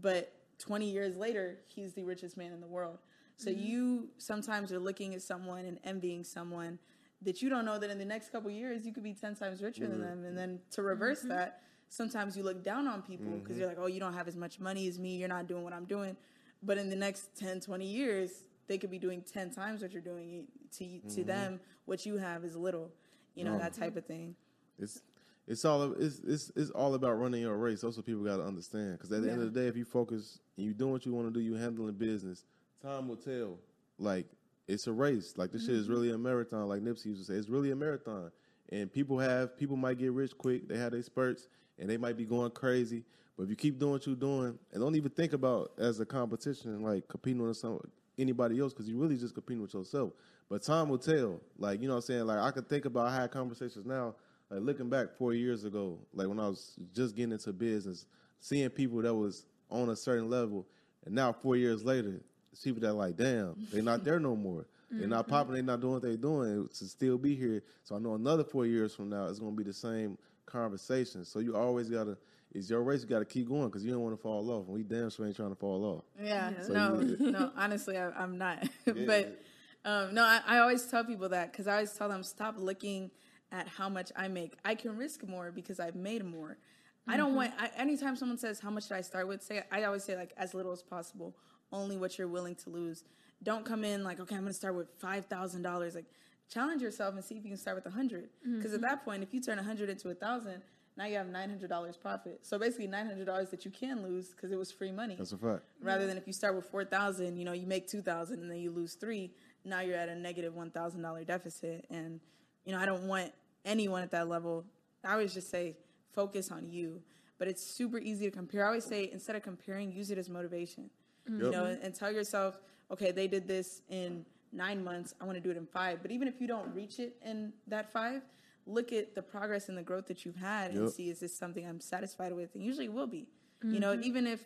but 20 years later, he's the richest man in the world. So mm-hmm. you sometimes are looking at someone and envying someone that you don't know that in the next couple years you could be 10 times richer than them. And mm-hmm. then to reverse mm-hmm. that, sometimes you look down on people because you're like, oh, you don't have as much money as me. You're not doing what I'm doing. But in the next 10, 20 years, they could be doing 10 times what you're doing. To, to them, what you have is little, you know, that type of thing.
It's it's all it's it's it's all about running your race. That's what people got to understand. Because at the end of the day, if you focus and you doing what you want to do, you handling business. Time will tell. Like it's a race. Like this shit is mm-hmm. really a marathon. Like Nipsey used to say, it's really a marathon. And people have people might get rich quick. They have their spurts, and they might be going crazy. But if you keep doing what you're doing, and don't even think about as a competition, like competing with some anybody else, because you're really just competing with yourself. But time will tell. Like you know what I'm saying. Like I could think about I had conversations now like looking back four years ago, like when I was just getting into business, seeing people that was on a certain level, and now four years later, it's people that like, damn, they're not there no more. They're not popping. They're not doing what they're doing to still be here. So I know another four years from now, it's gonna be the same conversation. So you always gotta. It's your race. You gotta keep going because you don't want to fall off. And we damn sure ain't trying to fall off.
Yeah,
Yeah.
So
no, no. Honestly, I, I'm not.
Yeah.
but um, no, I, I always tell people that because I always tell them stop looking at how much I make. I can risk more because I've made more. I don't want. I, anytime someone says how much should I start with, say I always say like as little as possible. Only what you're willing to lose. Don't come in like okay, I'm going to start with five thousand dollars. Like challenge yourself and see if you can start with a hundred. Mm-hmm. Because at that point, if you turn a hundred into a thousand, now you have nine hundred dollars profit. So basically, nine hundred dollars that you can lose because it was free money
That's a fact.
rather than if you start with 4000 you know you make 2000 and then you lose three now you're at a negative $1000 deficit and you know i don't want anyone at that level i always just say focus on you but it's super easy to compare i always say instead of comparing use it as motivation Mm-hmm.
you
know and, and tell yourself okay they did this in nine months i want to do it in five. But even if you don't reach it in that five look at the progress and the growth that you've had and
Yep.
see is this something i'm satisfied with? And usually it will be. You know mm-hmm. even if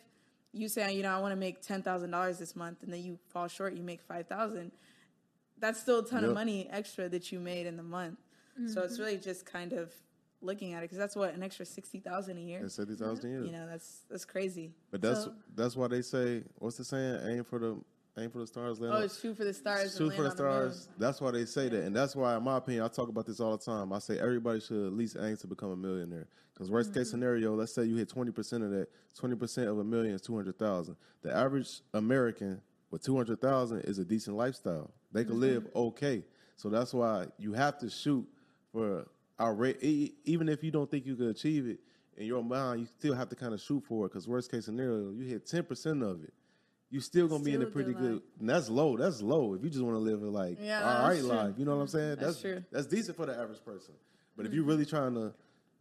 you say you know i want to make $10000 this month and then you fall short you make 5000 that's still a ton
Yep.
of money extra that you made in the month. So it's really just kind of looking at it because that's what an extra 60000 a year
That's seventy thousand years.
you know that's that's crazy
But that's
So-
that's why they say what's the saying? Aim for the aim for the stars. Land
oh
on-
shoot for the stars
shoot for the
on the
stars. That's why they say that, and that's why, in my opinion, I talk about this all the time. I say everybody should at least aim to become a millionaire. Because worst
Mm-hmm.
case scenario, let's say you hit twenty percent of that. Twenty percent of a million is two hundred thousand. The average American with two hundred thousand is a decent lifestyle. They can live
Mm-hmm.
okay. So that's why you have to shoot for rate. Even if you don't think you could achieve it in your mind, you still have to kind of shoot for it. Because worst case scenario, you hit ten percent of it. You still gonna be in a pretty
good.
And that's low. That's low. If you just want to live a like
Yeah,
all right
that's true.
life, you know what I'm mm-hmm. saying?
That's true.
That's decent for the average person. But if you're mm-hmm. really trying to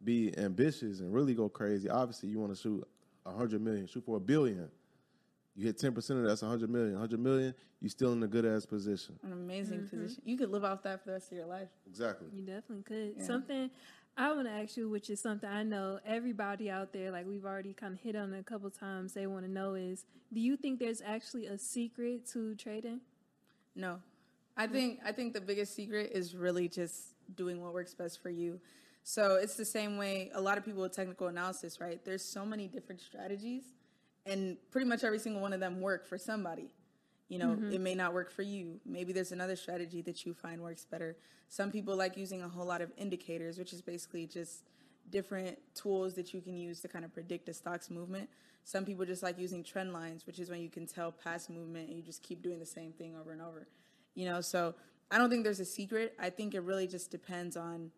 be ambitious and really go crazy, obviously you want to shoot a hundred million, shoot for a billion. You hit ten percent of that's a hundred million. Hundred million, you're still in a good ass position.
an amazing
Mm-hmm.
position you could live off that for the rest of your life
Exactly.
You definitely could.
Yeah.
Something I want to ask you, which is something I know everybody out there, like we've already kind of hit on it a couple times, they want to know is do you think there's actually a secret to trading?
No. I think I think the biggest secret is really just doing what works best for you. So it's the same way a lot of people with technical analysis, right? There's so many different strategies and pretty much every single one of them work for somebody. You know, mm-hmm. it may not work for you. Maybe there's another strategy that you find works better. Some people like using a whole lot of indicators, which is basically just different tools that you can use to kind of predict a stock's movement. Some people just like using trend lines, which is when you can tell past movement and you just keep doing the same thing over and over. You know, so I don't think there's a secret. I think it really just depends on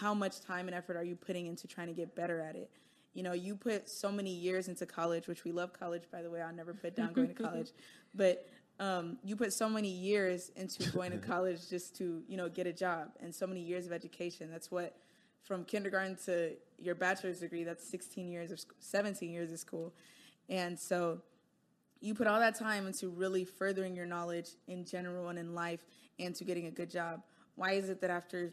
how much time and effort are you putting into trying to get better at it. You know, you put so many years into college, which we love college, by the way. I'll never put down going to college, but um, you put so many years into going to college just to, you know, get a job, and so many years of education. That's what, from kindergarten to your bachelor's degree, that's 16 years of, sc- 17 years of school, and so you put all that time into really furthering your knowledge in general and in life and to getting a good job. Why is it that after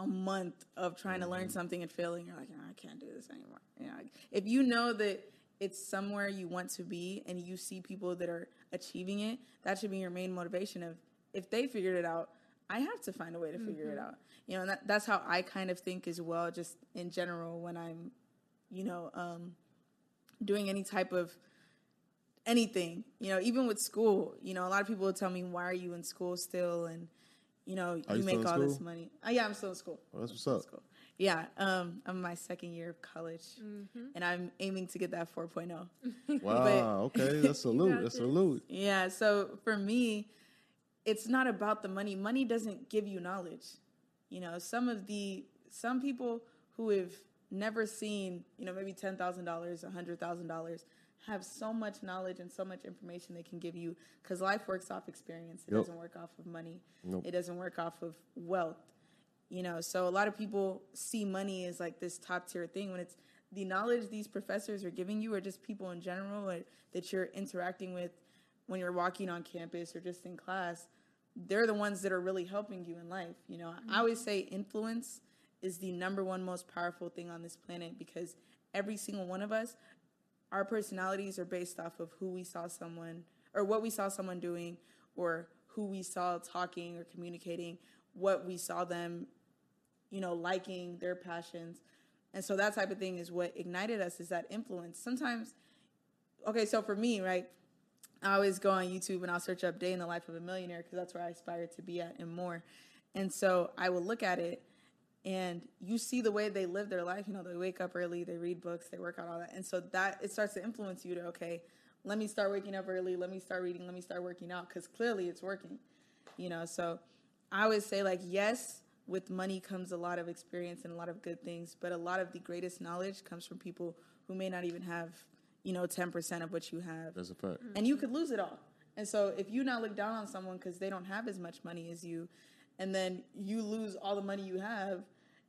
a month of trying to learn something and failing, you're like, "Oh, I can't do this anymore? You know, if you know that it's somewhere you want to be and you see people that are achieving it, that should be your main motivation of if they figured it out, I have to find a way to figure it out. You know, and that, that's how I kind of think as well, just in general when I'm, you know, um, doing any type of anything you know even with school you know a lot of people will tell me why are you in school still and you know
Are
you
you
make
still in
all this money oh, yeah i'm still in school
Well, that's what's up.
school yeah um i'm in my second year of college
Mm-hmm.
and i'm aiming to get that oh. 4.0
Wow. Okay. That's a
got
That's
this.
salute.
yeah so for me it's not about the money money doesn't give you knowledge you know some of the some people who have never seen you know maybe $10000 a $100000 have so much knowledge and so much information they can give you because life works off experience. It
Yep.
doesn't work off of money.
Nope.
it doesn't work off of wealth you know? So a lot of people see money as like this top tier thing when it's the knowledge these professors are giving you or just people in general or, that you're interacting with when you're walking on campus or just in class they're the ones that are really helping you in life you know? I mm-hmm. always say influence is the number one most powerful thing on this planet because every single one of us our personalities are based off of who we saw someone or what we saw someone doing or who we saw talking or communicating what we saw them you know liking their passions And so that type of thing is what ignited us is that influence. Sometimes, okay, so for me, right, I always go on YouTube and I'll search up day in the life of a millionaire because that's where I aspire to be at and more. And so I will look at it and you see the way they live their life. You know, they wake up early, they read books, they work out, all that. And so that it starts to influence you to, okay, let me start waking up early, let me start reading, let me start working out because clearly it's working. You know, so I always say, like, yes, with money comes a lot of experience and a lot of good things, but a lot of the greatest knowledge comes from people who may not even have, you know, 10% of what you have.
That's a fact.
And you could lose it all. And so if you now look down on someone because they don't have as much money as you, and then you lose all the money you have,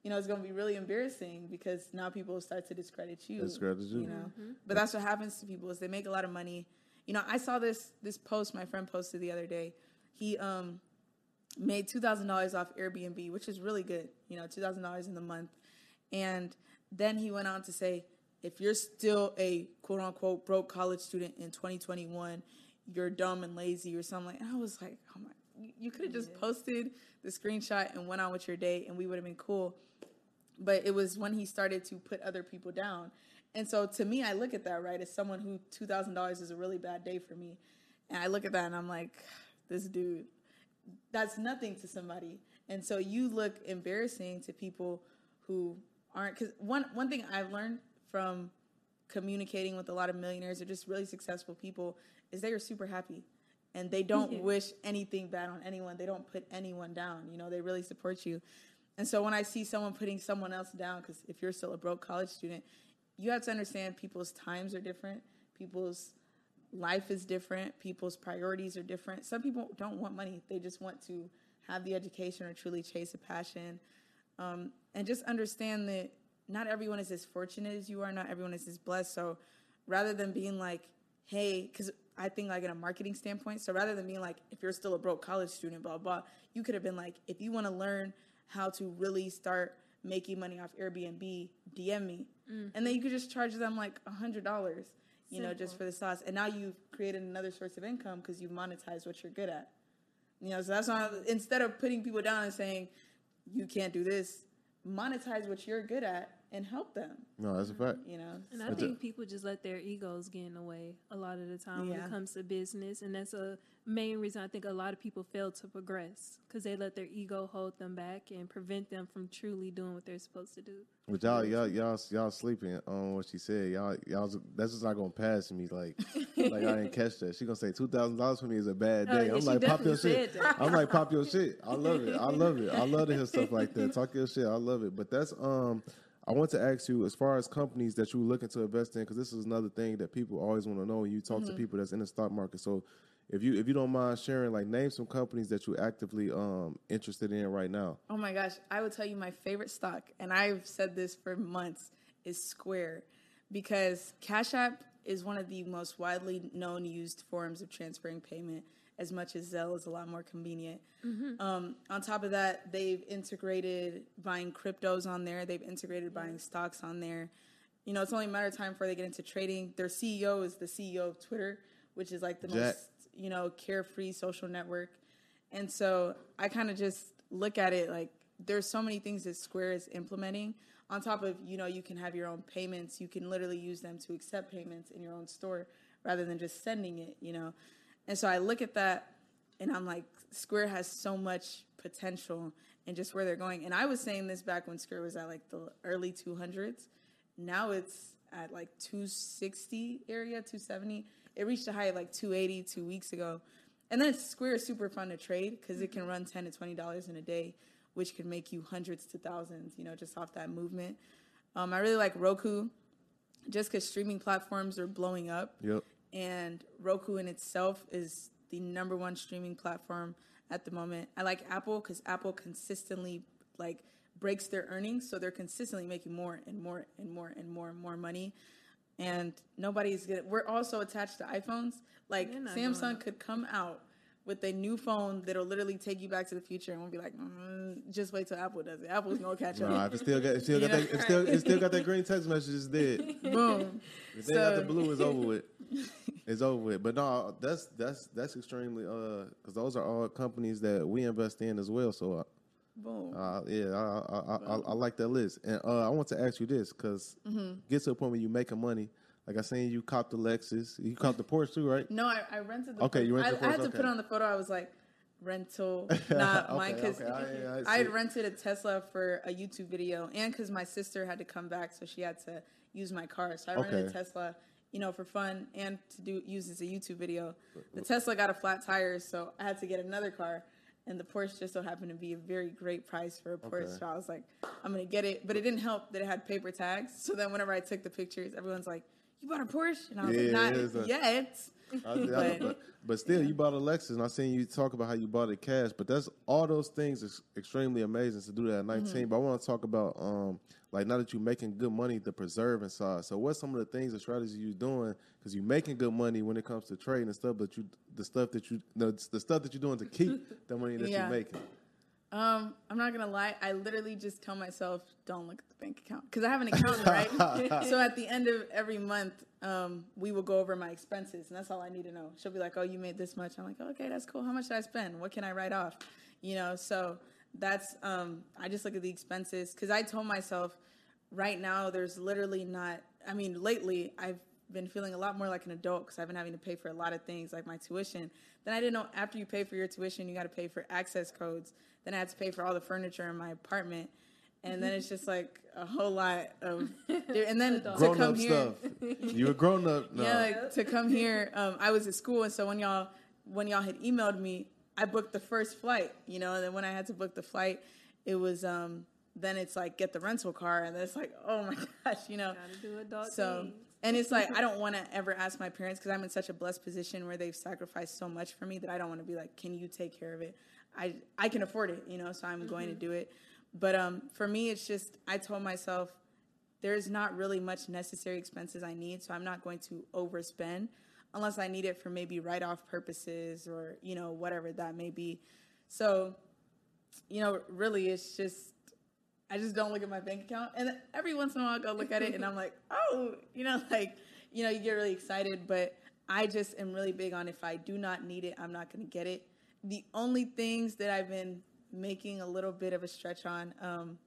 you know, it's going to be really embarrassing because now people start to discredit you.
Discredit you.
You know, but that's what happens to people is they make a lot of money. You know, I saw this this post my friend posted the other day. He um made two thousand dollars off Airbnb, which is really good. You know, two thousand dollars in the month, and then he went on to say, if you're still a quote unquote broke college student in 2021, you're dumb and lazy or something. And I was like, oh my, you- could have just posted the screenshot and went on with your day, and we would have been cool. But it was when he started to put other people down. And so to me, I look at that, right, as someone who $2,000 is a really bad day for me. And I look at that and I'm like, this dude, that's nothing to somebody. And so you look embarrassing to people who aren't because one one thing I've learned from communicating with a lot of millionaires or just really successful people is they are super happy and they don't wish anything bad on anyone. They don't put anyone down. You know, they really support you. And so when I see someone putting someone else down, because if you're still a broke college student, you have to understand people's times are different, people's life is different, people's priorities are different. Some people don't want money, they just want to have the education or truly chase a passion. Um, and just understand that not everyone is as fortunate as you are, not everyone is as blessed. So rather than being like, hey, because I think like in a marketing standpoint, so rather than being like, if you're still a broke college student, blah, blah, you could have been like, if you want to learn how to really start making money off Airbnb, DM me. Mm. And then you could just charge them like a hundred dollars, you know, just for the sauce. And now you've created another source of income because you monetize what you're good at. You know, so that's why instead of putting people down and saying you can't do this, monetize what you're good at and help them.
No, that's a fact.
You know,
And I
But the-
think people just let their egos get in the way a lot of the time when it comes to business. And that's a main reason I think a lot of people fail to progress because they let their ego hold them back and prevent them from truly doing what they're supposed to do.
But y'all, y'all, y'all, y'all sleeping on what she said. Y'all, y'all, that's just not gonna pass me. Like, like I didn't catch that. She gonna say two thousand dollars for me is a bad
Oh,
day.
yeah,
I'm like, pop your shit.
that.
I'm like, pop your shit. I love it. I love it. I love to hear stuff like that. Talk your shit. I love it. But that's um. I want to ask you, as far as companies that you're looking to invest in, because this is another thing that people always want to know when you talk
Mm-hmm.
to people that's in the stock market. So, if you if you don't mind sharing, like, name some companies that you're actively um interested in right now.
Oh my gosh, I would tell you my favorite stock, and I've said this for months, is Square, because Cash App is one of the most widely known used forms of transferring payment. As much as Zelle is a lot more convenient. Um, on top of that, they've integrated buying cryptos on there. They've integrated buying stocks on there. You know, it's only a matter of time before they get into trading. Their CEO is the CEO of Twitter, which is like the
Jack.
most you know carefree social network. And so I kind of just look at it like there's so many things that Square is implementing. On top of, you know, you can have your own payments. You can literally use them to accept payments in your own store rather than just sending it, you know. And so I look at that and I'm like, Square has so much potential and just where they're going. And I was saying this back when Square was at like the early 200s. Now it's at like 260 area, 270. It reached a high of like 280 two weeks ago. And then Square is super fun to trade because it can run 10 to $20 in a day, which can make you hundreds to thousands, you know, just off that movement. Um, I really like Roku just because streaming platforms are blowing up
Yep.
And Roku in itself is the number one streaming platform at the moment. I like Apple because Apple consistently like breaks their earnings, so they're consistently making more and more and more and more and more money. And nobody's gonna. We're also attached to iPhones. Like Samsung could come out with a new phone that'll literally take you back to the future, and we'll be like, mm, just wait till Apple does it. Apple's gonna catch
Nah,
up.
if it still got, it still got that, it still, it still got that green text message. It's dead.
Boom.
If they got the blue, it's over with. It's over with. But no, that's that's that's extremely uh, because those are all companies that we invest in as well. So uh,
Boom.
Uh, yeah, I, I, I, I, I like that list, and uh, I want to ask you this because
Mm-hmm.
get to a point where you making money. Like I seen you cop the Lexus, you cop the Porsche too, right?
No, I, I rented the.
Okay, you rented
I, I had
Porsche,
to put
okay.
on the photo. I was like, rental, not mine, because
okay, I- I
I, had rented a Tesla for a YouTube video, and because my sister had to come back, so she had to use my car. So I rented a Tesla, you know, for fun and to do use as a YouTube video. The Tesla got a flat tire, so I had to get another car. And the Porsche just so happened to be a very great price for a Porsche.
Okay.
So I was like, I'm gonna get it. But it didn't help that it had paper tags. So then whenever I took the pictures, everyone's like, "You bought a Porsche?" And I was
Yeah,
like, "Not
a-
yet."
I- I-
But-
but, still, you bought a Lexus, and I seen you talk about how you bought it cash. But that's all those things is extremely amazing to do that at 19.
Mm-hmm.
But I want to talk about um like now that you're making good money, the preserving side. So what's some of the things, the strategies you're doing? Because you're making good money when it comes to trading and stuff, but you the stuff that you the, the stuff that you're doing to keep the money that
Yeah.
you're making.
Um, I'm not gonna lie. I literally just tell myself, "Don't look at the bank account," because I have an accountant, right? so at the end of every month, um, we will go over my expenses, and that's all I need to know. She'll be like, "Oh, you made this much." I'm like, "Okay, that's cool. How much did I spend? What can I write off?" You know. So that's um, I just look at the expenses because I told myself, right now, there's literally not. I mean, lately I've been feeling a lot more like an adult because I've been having to pay for a lot of things like my tuition. Then I didn't know after you pay for your tuition, you got to pay for access codes. Then I had to pay for all the furniture in my apartment. And then it's just like a whole lot of, and then to
Grown
come
up
here,
stuff. you a grown up. No.
yeah, like to come here. Um, I was at school, and so when y'all when y'all had emailed me, I booked the first flight. You know, and then when I had to book the flight, it was um, then it's like get the rental car, and then it's like oh my gosh, you know.
Gotta do adult
So,
things.
And it's like I don't want to ever ask my parents because I'm in such a blessed position where they've sacrificed so much for me that I don't want to be like, "Can you take care of it?" I I can afford it, you know, so I'm going to do it. But um, for me, it's just I told myself there's not really much necessary expenses I need, so I'm not going to overspend unless I need it for maybe write off purposes or you know whatever that may be. So, you know, really, it's just I just don't look at my bank account, and every once in a while I go look at it, and I'm like, oh, you know, like you know, you get really excited, but I just am really big on if I do not need it, I'm not going to get it. The only things that I've been making a little bit of a stretch on, um,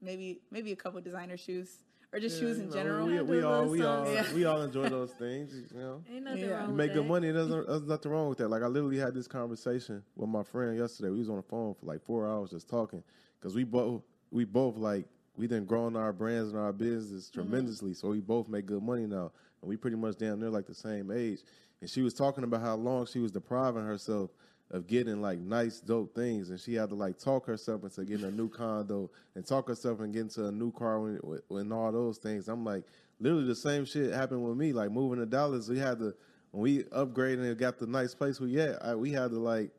maybe maybe a couple designer shoes or just shoes
You
in
know,
general.
We, we all
those
we all.
Yeah.
we all enjoy those things. You know.
Ain't nothing
Yeah.
wrong
You
with
make good
that.
money. There's, there's nothing wrong with that. Like I literally had this conversation with my friend yesterday. We was on the phone for like four hours just talking because we both we both like we done grown our brands and our business tremendously. So we both make good money now, and we pretty much damn near like the same age. And she was talking about how long she was depriving herself of getting like nice dope things, and she had to like talk herself into getting a new condo and talk herself and getting to a new car when, when all those things. I'm like, literally the same shit happened with me. Like moving to Dallas, we had to when we upgraded and got the nice place we at. I, we had to like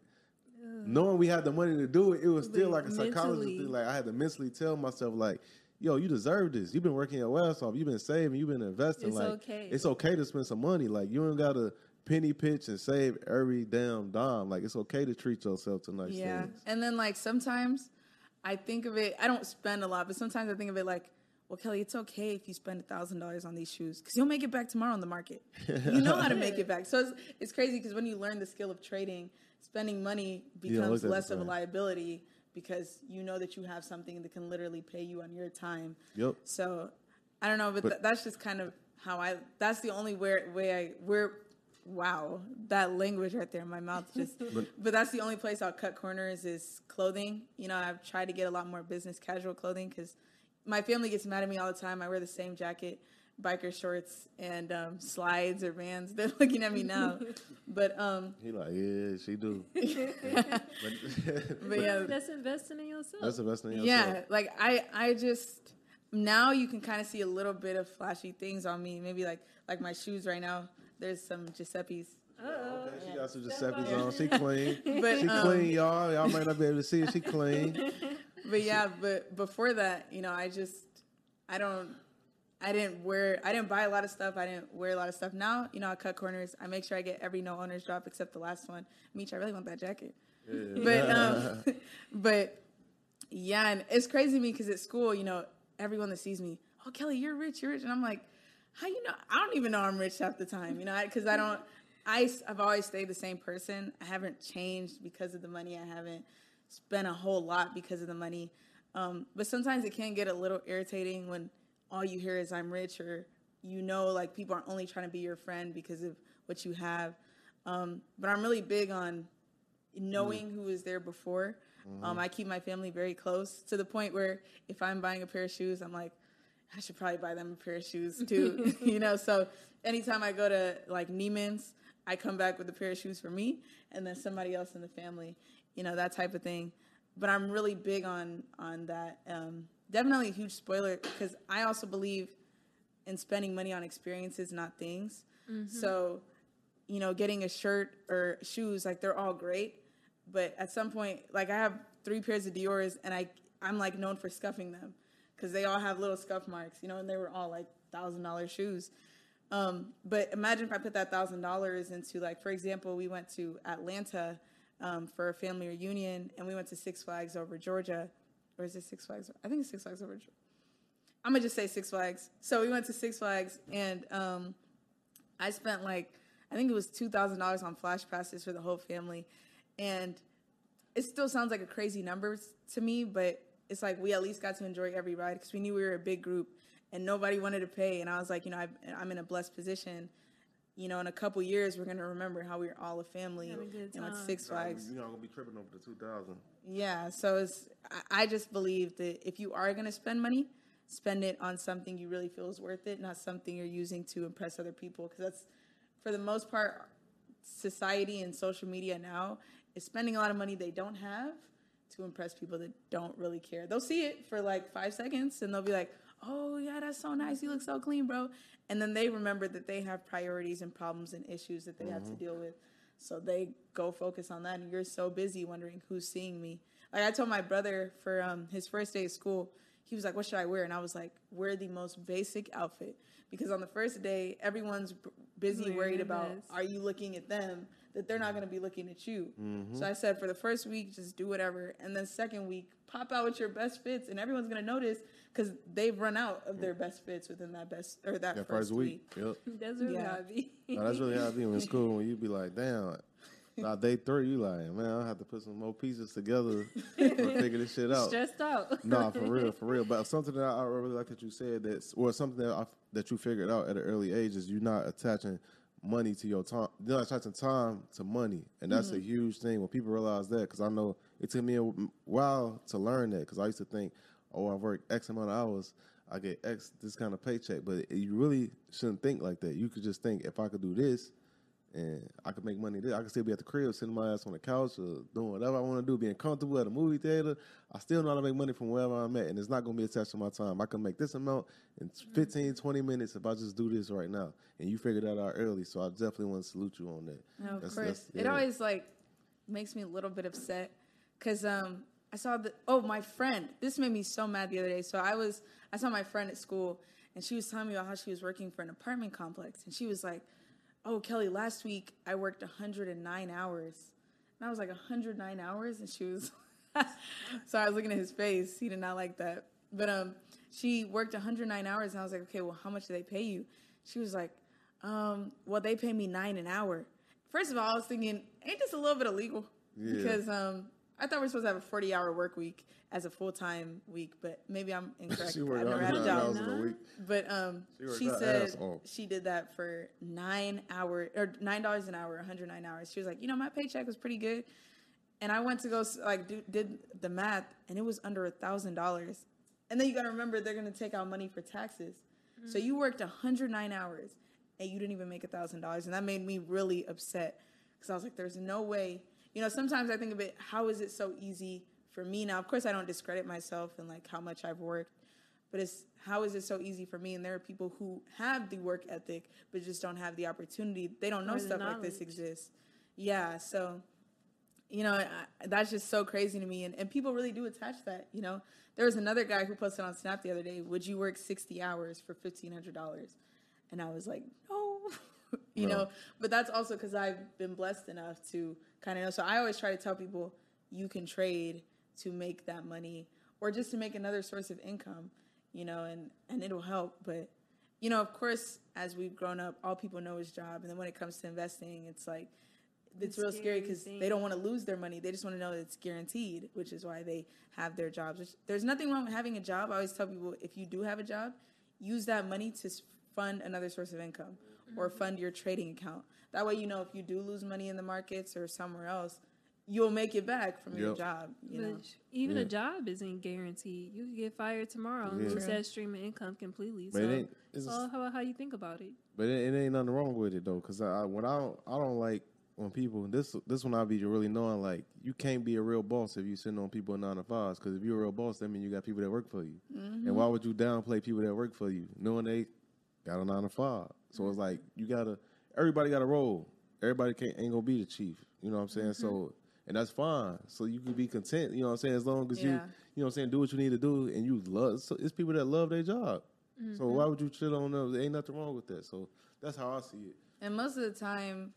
knowing we had the money to do it. It was still like a psychology
Mentally.
thing. Like I had to mentally tell myself like. Yo, you deserve this. You've been working your ass off. You've been saving. You've been investing.
It's
like
okay.
it's okay to spend some money. Like you ain't got to penny pitch and save every damn dime. Like it's okay to treat yourself to nice
Yeah.
things.
And then like sometimes I think of it, I don't spend a lot, but sometimes I think of it like, well, Kelly, it's okay if you spend a thousand dollars on these shoes because you'll make it back tomorrow on the market. You know how to make it back. So it's, it's crazy because when you learn the skill of trading, spending money becomes
it
less of a liability because you know that you have something that can literally pay you on your time.
Yep.
So I don't know, but, th- that's just kind of how I. That's the only where, way I where. Wow, that language right there, in my mouth just. but, that's the only place I'll cut corners is clothing. You know, I've tried to get a lot more business casual clothing because my family gets mad at me all the time. I wear the same jacket, biker shorts, and um, slides or vans. They're looking at me now, but um,
He like, yeah, she do. but,
but yeah,
That's investing in yourself.
that's the best thing.
Yeah, like I, I just now you can kind of see a little bit of flashy things on me. Maybe like like my shoes right now. There's some Giuseppe's,
Okay, she got some Giuseppe's on. She clean.
but
She
um,
clean, y'all. Y'all might not be able to see it. She clean.
but yeah, but before that, you know, I just I don't. I didn't wear. I didn't buy a lot of stuff. I didn't wear a lot of stuff. Now, you know, I cut corners. I make sure I get every no owners drop except the last one. Meech, I really want that jacket. But um, but yeah, and it's crazy to me because at school, you know, everyone that sees me, oh Kelly, you're rich, you're rich, and I'm like, how you know? I don't even know I'm rich half the time, you know, because I, don't. I I've always stayed the same person. I haven't changed because of the money. I haven't. spent a whole lot because of the money. Um, but sometimes it can get a little irritating when all you hear is I'm rich or you know like people are only trying to be your friend because of what you have. Um, but I'm really big on knowing who was there before. Um, I keep my family very close to the point where if I'm buying a pair of shoes, I'm like, I should probably buy them a pair of shoes too. you know, so anytime I go to like Neiman's, I come back with a pair of shoes for me and then somebody else in the family, you know, that type of thing. But I'm really big on on that. Um, definitely a huge spoiler because I also believe in spending money on experiences, not things. So, you know, getting a shirt or shoes, like they're all great. But at some point, like I have three pairs of Dior's and I, I'm like known for scuffing them because they all have little scuff marks, you know, and they were all like thousand dollar shoes. Um, but imagine if I put that thousand dollars into like, for example, we went to Atlanta um, for a family reunion and we went to Six Flags over Georgia. Or is it Six Flags? I think it's Six Flags over. I'm gonna just say Six Flags. So we went to Six Flags and um, I spent like I think it was two thousand dollars on flash passes for the whole family, and it still sounds like a crazy number to me, but it's like we at least got to enjoy every ride because we knew we were a big group and nobody wanted to pay, and I was like, you know, I, I'm in a blessed position. You know, in a couple years, we're gonna remember how we were all a family
Having a
and went. Six Flags.
You're not gonna be tripping over the two thousand.
Yeah, so it's I- I just believe that if you are going to spend money, spend it on something you really feel is worth it, not something you're using to impress other people. Because that's, for the most part, society and social media now is spending a lot of money they don't have to impress people that don't really care. They'll see it for like five seconds and they'll be like, "Oh yeah, that's so nice. You look so clean, bro." And then they remember that they have priorities and problems and issues that they have to deal with. So they go focus on that, and you're so busy wondering who's seeing me. Like I told my brother for um, his first day of school, he was like, "What should I wear?" And I was like, "Wear the most basic outfit," because on the first day, everyone's b- busy
Wearing
worried about are you looking at them that they're not going to be looking at you. Mm-hmm. So I said, for the first week, just do whatever, and then second week, pop out with your best fits, and everyone's going to notice because they've run out of their best fits within that best or that
That
first,
first week. Yep.
That's really
Yeah.
how it be.
No, that's really how I be in school when you'd be like, damn. Now day three, you like, man, I have to put some more pieces together to figure this shit out.
Stressed out.
No, for real, for real. But something that I I really like that you said that, or something that I, that you figured out at an early age is you're not attaching money to your time. You're not attaching time to money, and that's a mm-hmm. huge thing when people realize that. Because I know it took me a while to learn that. Because I used to think, oh, I work X amount of hours, I get X this kind of paycheck. But you really shouldn't think like that. You could just think, if I could do this, and I could make money there. I could still be at the crib, sitting my ass on the couch, or doing whatever I want to do, being comfortable at a movie theater. I still know how to make money from wherever I'm at, and it's not going to be attached to my time. I can make this amount in 15, 20 minutes if I just do this right now. And you figured that out early, so I definitely want to salute you on that.
No, of
That's-
course.
that's-
It always like makes me a little bit upset because um I saw the oh my friend. This made me so mad the other day. So I was I saw my friend at school and she was telling me about how she was working for an apartment complex and she was like, "Oh Kelly, last week I worked 109 hours." And I was like, "109 hours?" And she was so I was looking at his face. He did not like that. But um she worked 109 hours and I was like, "Okay, well how much do they pay you?" She was like, um, well, they pay me nine an hour. First of all, I was thinking, ain't this a little bit illegal?
Yeah.
Because um, I thought we are supposed to have a 40 hour work week as a full time week, but maybe I'm incorrect.
She worked
I've never had a job.
hours in a week.
But um,
She
she said she did that for nine hour or nine dollars an hour, 109 hours. She was like, you know, my paycheck was pretty good, and I went to go like do, did the math, and it was under a thousand dollars. And then you got to remember they're gonna take out money for taxes. So you worked 109 hours, and you didn't even make a thousand dollars, and that made me really upset because I was like, there's no way. You know, sometimes I think of it, how is it so easy for me now? Of course, I don't discredit myself and like how much I've worked, but it's how is it so easy for me? And there are people who have the work ethic, but just don't have the opportunity. They don't know
Or the
stuff like this exists. Yeah, so you know I, that's just so crazy to me, and, and people really do attach that. You know, there was another guy who posted on Snap the other day, "Would you work sixty hours for fifteen hundred dollars?" And I was like, no, you
No.
know. But that's also because I've been blessed enough to kind of know. So I always try to tell people you can trade to make that money, or just to make another source of income, you know, and and it'll help. But you know, of course, as we've grown up, all people know is job, and then when it comes to investing, it's like it's real scary because they don't want to lose their money. They just want to know it's guaranteed, which is why they have their jobs. Which, there's nothing wrong with having a job. I always tell people if you do have a job, use that money to fund another source of income mm-hmm. or fund your trading account. That way, you know if you do lose money in the markets or somewhere else, you'll make it back from yep. your job. You know?
even yeah. a job isn't guaranteed. You can get fired tomorrow and yeah. lose that stream of income completely. But so, it it's all how, how you think about it.
But it, it ain't nothing wrong with it though, because I when I don't, I don't like when people this this one I be really knowing like you can't be a real boss if you sitting on people in nine to fives because if you're a real boss that means you got people that work for you mm-hmm. and why would you downplay people that work for you knowing they got a nine to five. So it's like you gotta everybody got a role everybody can't ain't gonna be the chief. You know what I'm saying? Mm-hmm. so and that's fine. So you can be content you know what I'm saying? As long as yeah. you you know what I'm saying do what you need to do and you love so it's people that love their job. Mm-hmm. so why would you chill on them? There ain't nothing wrong with that. So that's how I see it.
And most of the time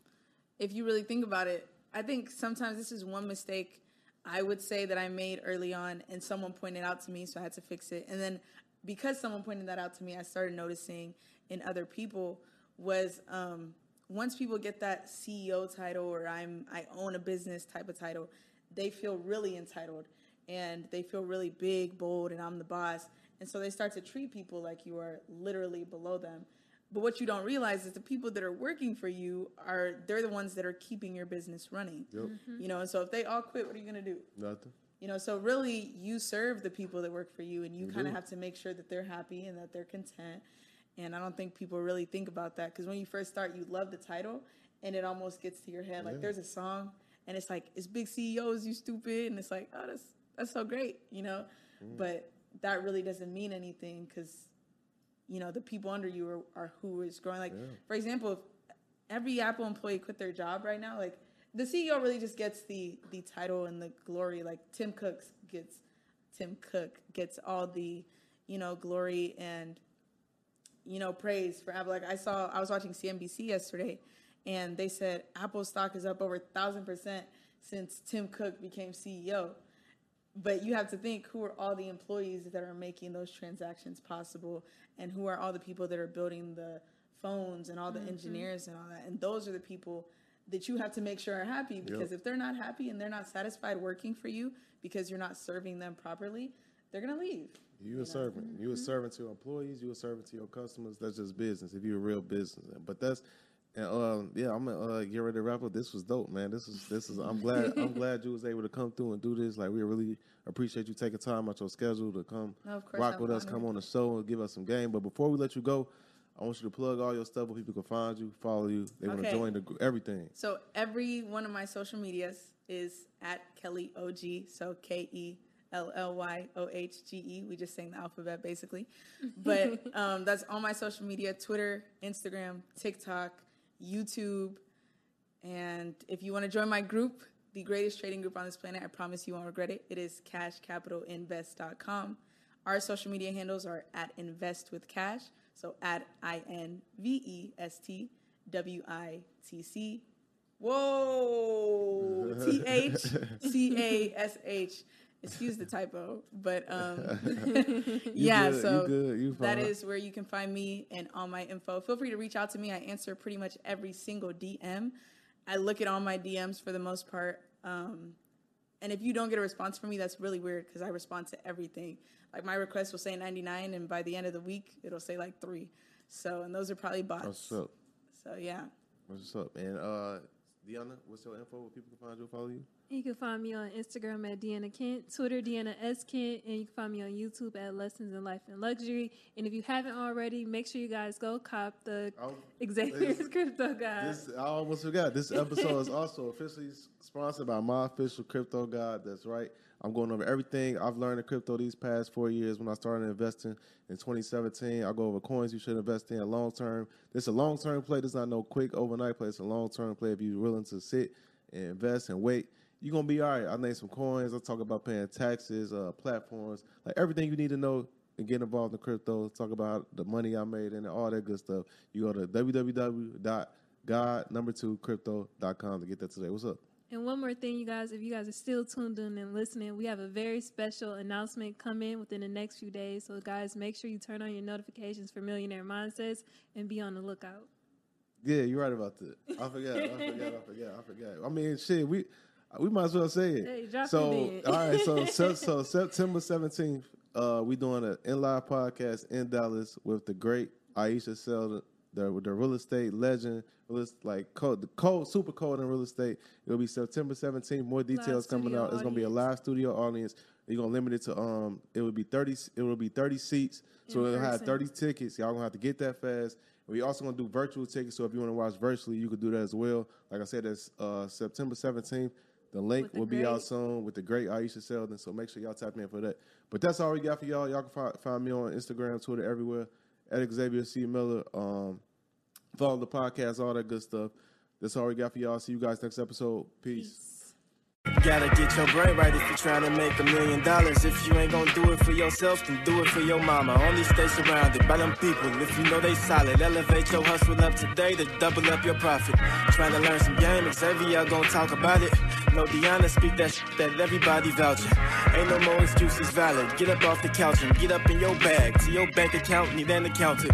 if you really think about it, I think sometimes this is one mistake I would say that I made early on, and someone pointed out to me, so I had to fix it. And then because someone pointed that out to me, I started noticing in other people was um, once people get that CEO title or I'm I own a business type of title, they feel really entitled and they feel really big, bold, and I'm the boss. And so they start to treat people like you are literally below them. But what you don't realize is the people that are working for you are they're the ones that are keeping your business running. Yep. Mm-hmm. You know, and so if they all quit, what are you going to do?
Nothing.
You know, so really you serve the people that work for you and you, you kind of have to make sure that they're happy and that they're content. And I don't think people really think about that because when you first start, you love the title and it almost gets to your head. Yeah. Like there's a song and it's like, it's big CEOs, you stupid. And it's like, oh, that's, that's so great, you know? Mm. But that really doesn't mean anything because you know the people under you are, are who is growing like yeah. for example if every apple employee quit their job right now like the ceo really just gets the the title and the glory like tim cook gets tim cook gets all the you know glory and you know praise for apple like i saw i was watching cnbc yesterday and they said apple stock is up over a thousand percent since tim cook became ceo but you have to think who are all the employees that are making those transactions possible and who are all the people that are building the phones and all the mm-hmm. engineers and all that and those are the people that you have to make sure are happy because yep. if they're not happy and they're not satisfied working for you because you're not serving them properly they're gonna leave
you, a servant mm-hmm. you a servant to your employees you a servant to your customers that's just business if you're a real business but that's and uh, yeah, I'm gonna uh, get ready to wrap up. This was dope, man. This is this is. I'm glad I'm glad you was able to come through and do this. Like we really appreciate you taking time out your schedule to come no, rock with us, come on the show and give us some game. But before we let you go, I want you to plug all your stuff where people can find you, follow you. They want to join the group, everything.
So every one of my social medias is at Kelly Ohgee. So K E L L Y O H G E. We just sang the alphabet basically, but um, that's all my social media: Twitter, Instagram, TikTok. YouTube. And if you want to join my group, the greatest trading group on this planet, I promise you won't regret it. It is cashcapitalinvest.com. Our social media handles are at invest with cash. So at I N V E S T W I T C. Whoa! T H C A S H excuse the typo, but um, yeah. Good, so you you that is where you can find me and all my info. Feel free to reach out to me. I answer pretty much every single DM. I look at all my DMs for the most part. Um, and if you don't get a response from me, that's really weird because I respond to everything. Like my request will say 99, and by the end of the week, it'll say like three. So, and those are probably bots. What's up? So yeah.
What's up, man? Uh, Deanna, what's your info where people can find you follow you?
You can find me on Instagram at Deanna Kent, Twitter Deanna S Kent, and you can find me on YouTube at Lessons in Life and Luxury. And if you haven't already, make sure you guys go cop the oh, Xavier's Crypto Guide.
This, I almost forgot. This episode is also officially sponsored by my official Crypto Guide. That's right. I'm going over everything I've learned in crypto these past four years. When I started investing in 2017, I go over coins you should invest in long term. This is a long term play. This is not no quick overnight play. It's a long term play. If you're willing to sit and invest and wait you're gonna be all right. I name some coins. I talk about paying taxes, uh, platforms, like everything you need to know and get involved in crypto. Talk about the money I made and all that good stuff. You go to www.guide number two crypto.com to get that today. What's up?
And one more thing, you guys, if you guys are still tuned in and listening, we have a very special announcement coming within the next few days. So, guys, make sure you turn on your notifications for Millionaire Mindsets and be on the lookout.
Yeah, you're right about that. I forgot. I forgot. I forgot. I forgot. I mean, shit. We we might as well say it.
Hey,
so all right. So, so so September seventeenth, uh, we doing an in live podcast in Dallas with the great Aisha Selden, the the real estate legend, real like code the code super code in real estate. It'll be September seventeenth. More details coming
studio
out. It's gonna be a live studio audience. You're gonna limit it to um. It will be thirty. It will be thirty seats. So
In
it'll have thirty tickets. Y'all gonna have to get that fast. We also gonna do virtual tickets. So if you want to watch virtually, you could do that as well. Like I said, that's uh, September seventeenth. The link
the
will be out soon with the great Aisha Selden. So make sure y'all tap in for that. But that's all we got for y'all. Y'all can fi- find me on Instagram, Twitter, everywhere. At Xavier C Miller. Um, follow the podcast, all that good stuff. That's all we got for y'all. See you guys next episode. Peace.
Gotta get your brain right if you're trying to make a million dollars. If you ain't gonna do it for yourself, then do it for your mama. Only stay surrounded by them people if you know they solid. Elevate your hustle up today to double up your profit. Trying to learn some game, Xavier gonna talk about it. No Deanna speak that shit that everybody vouching. Ain't no more excuses valid. Get up off the couch and get up in your bag. To your bank account, need an accountant.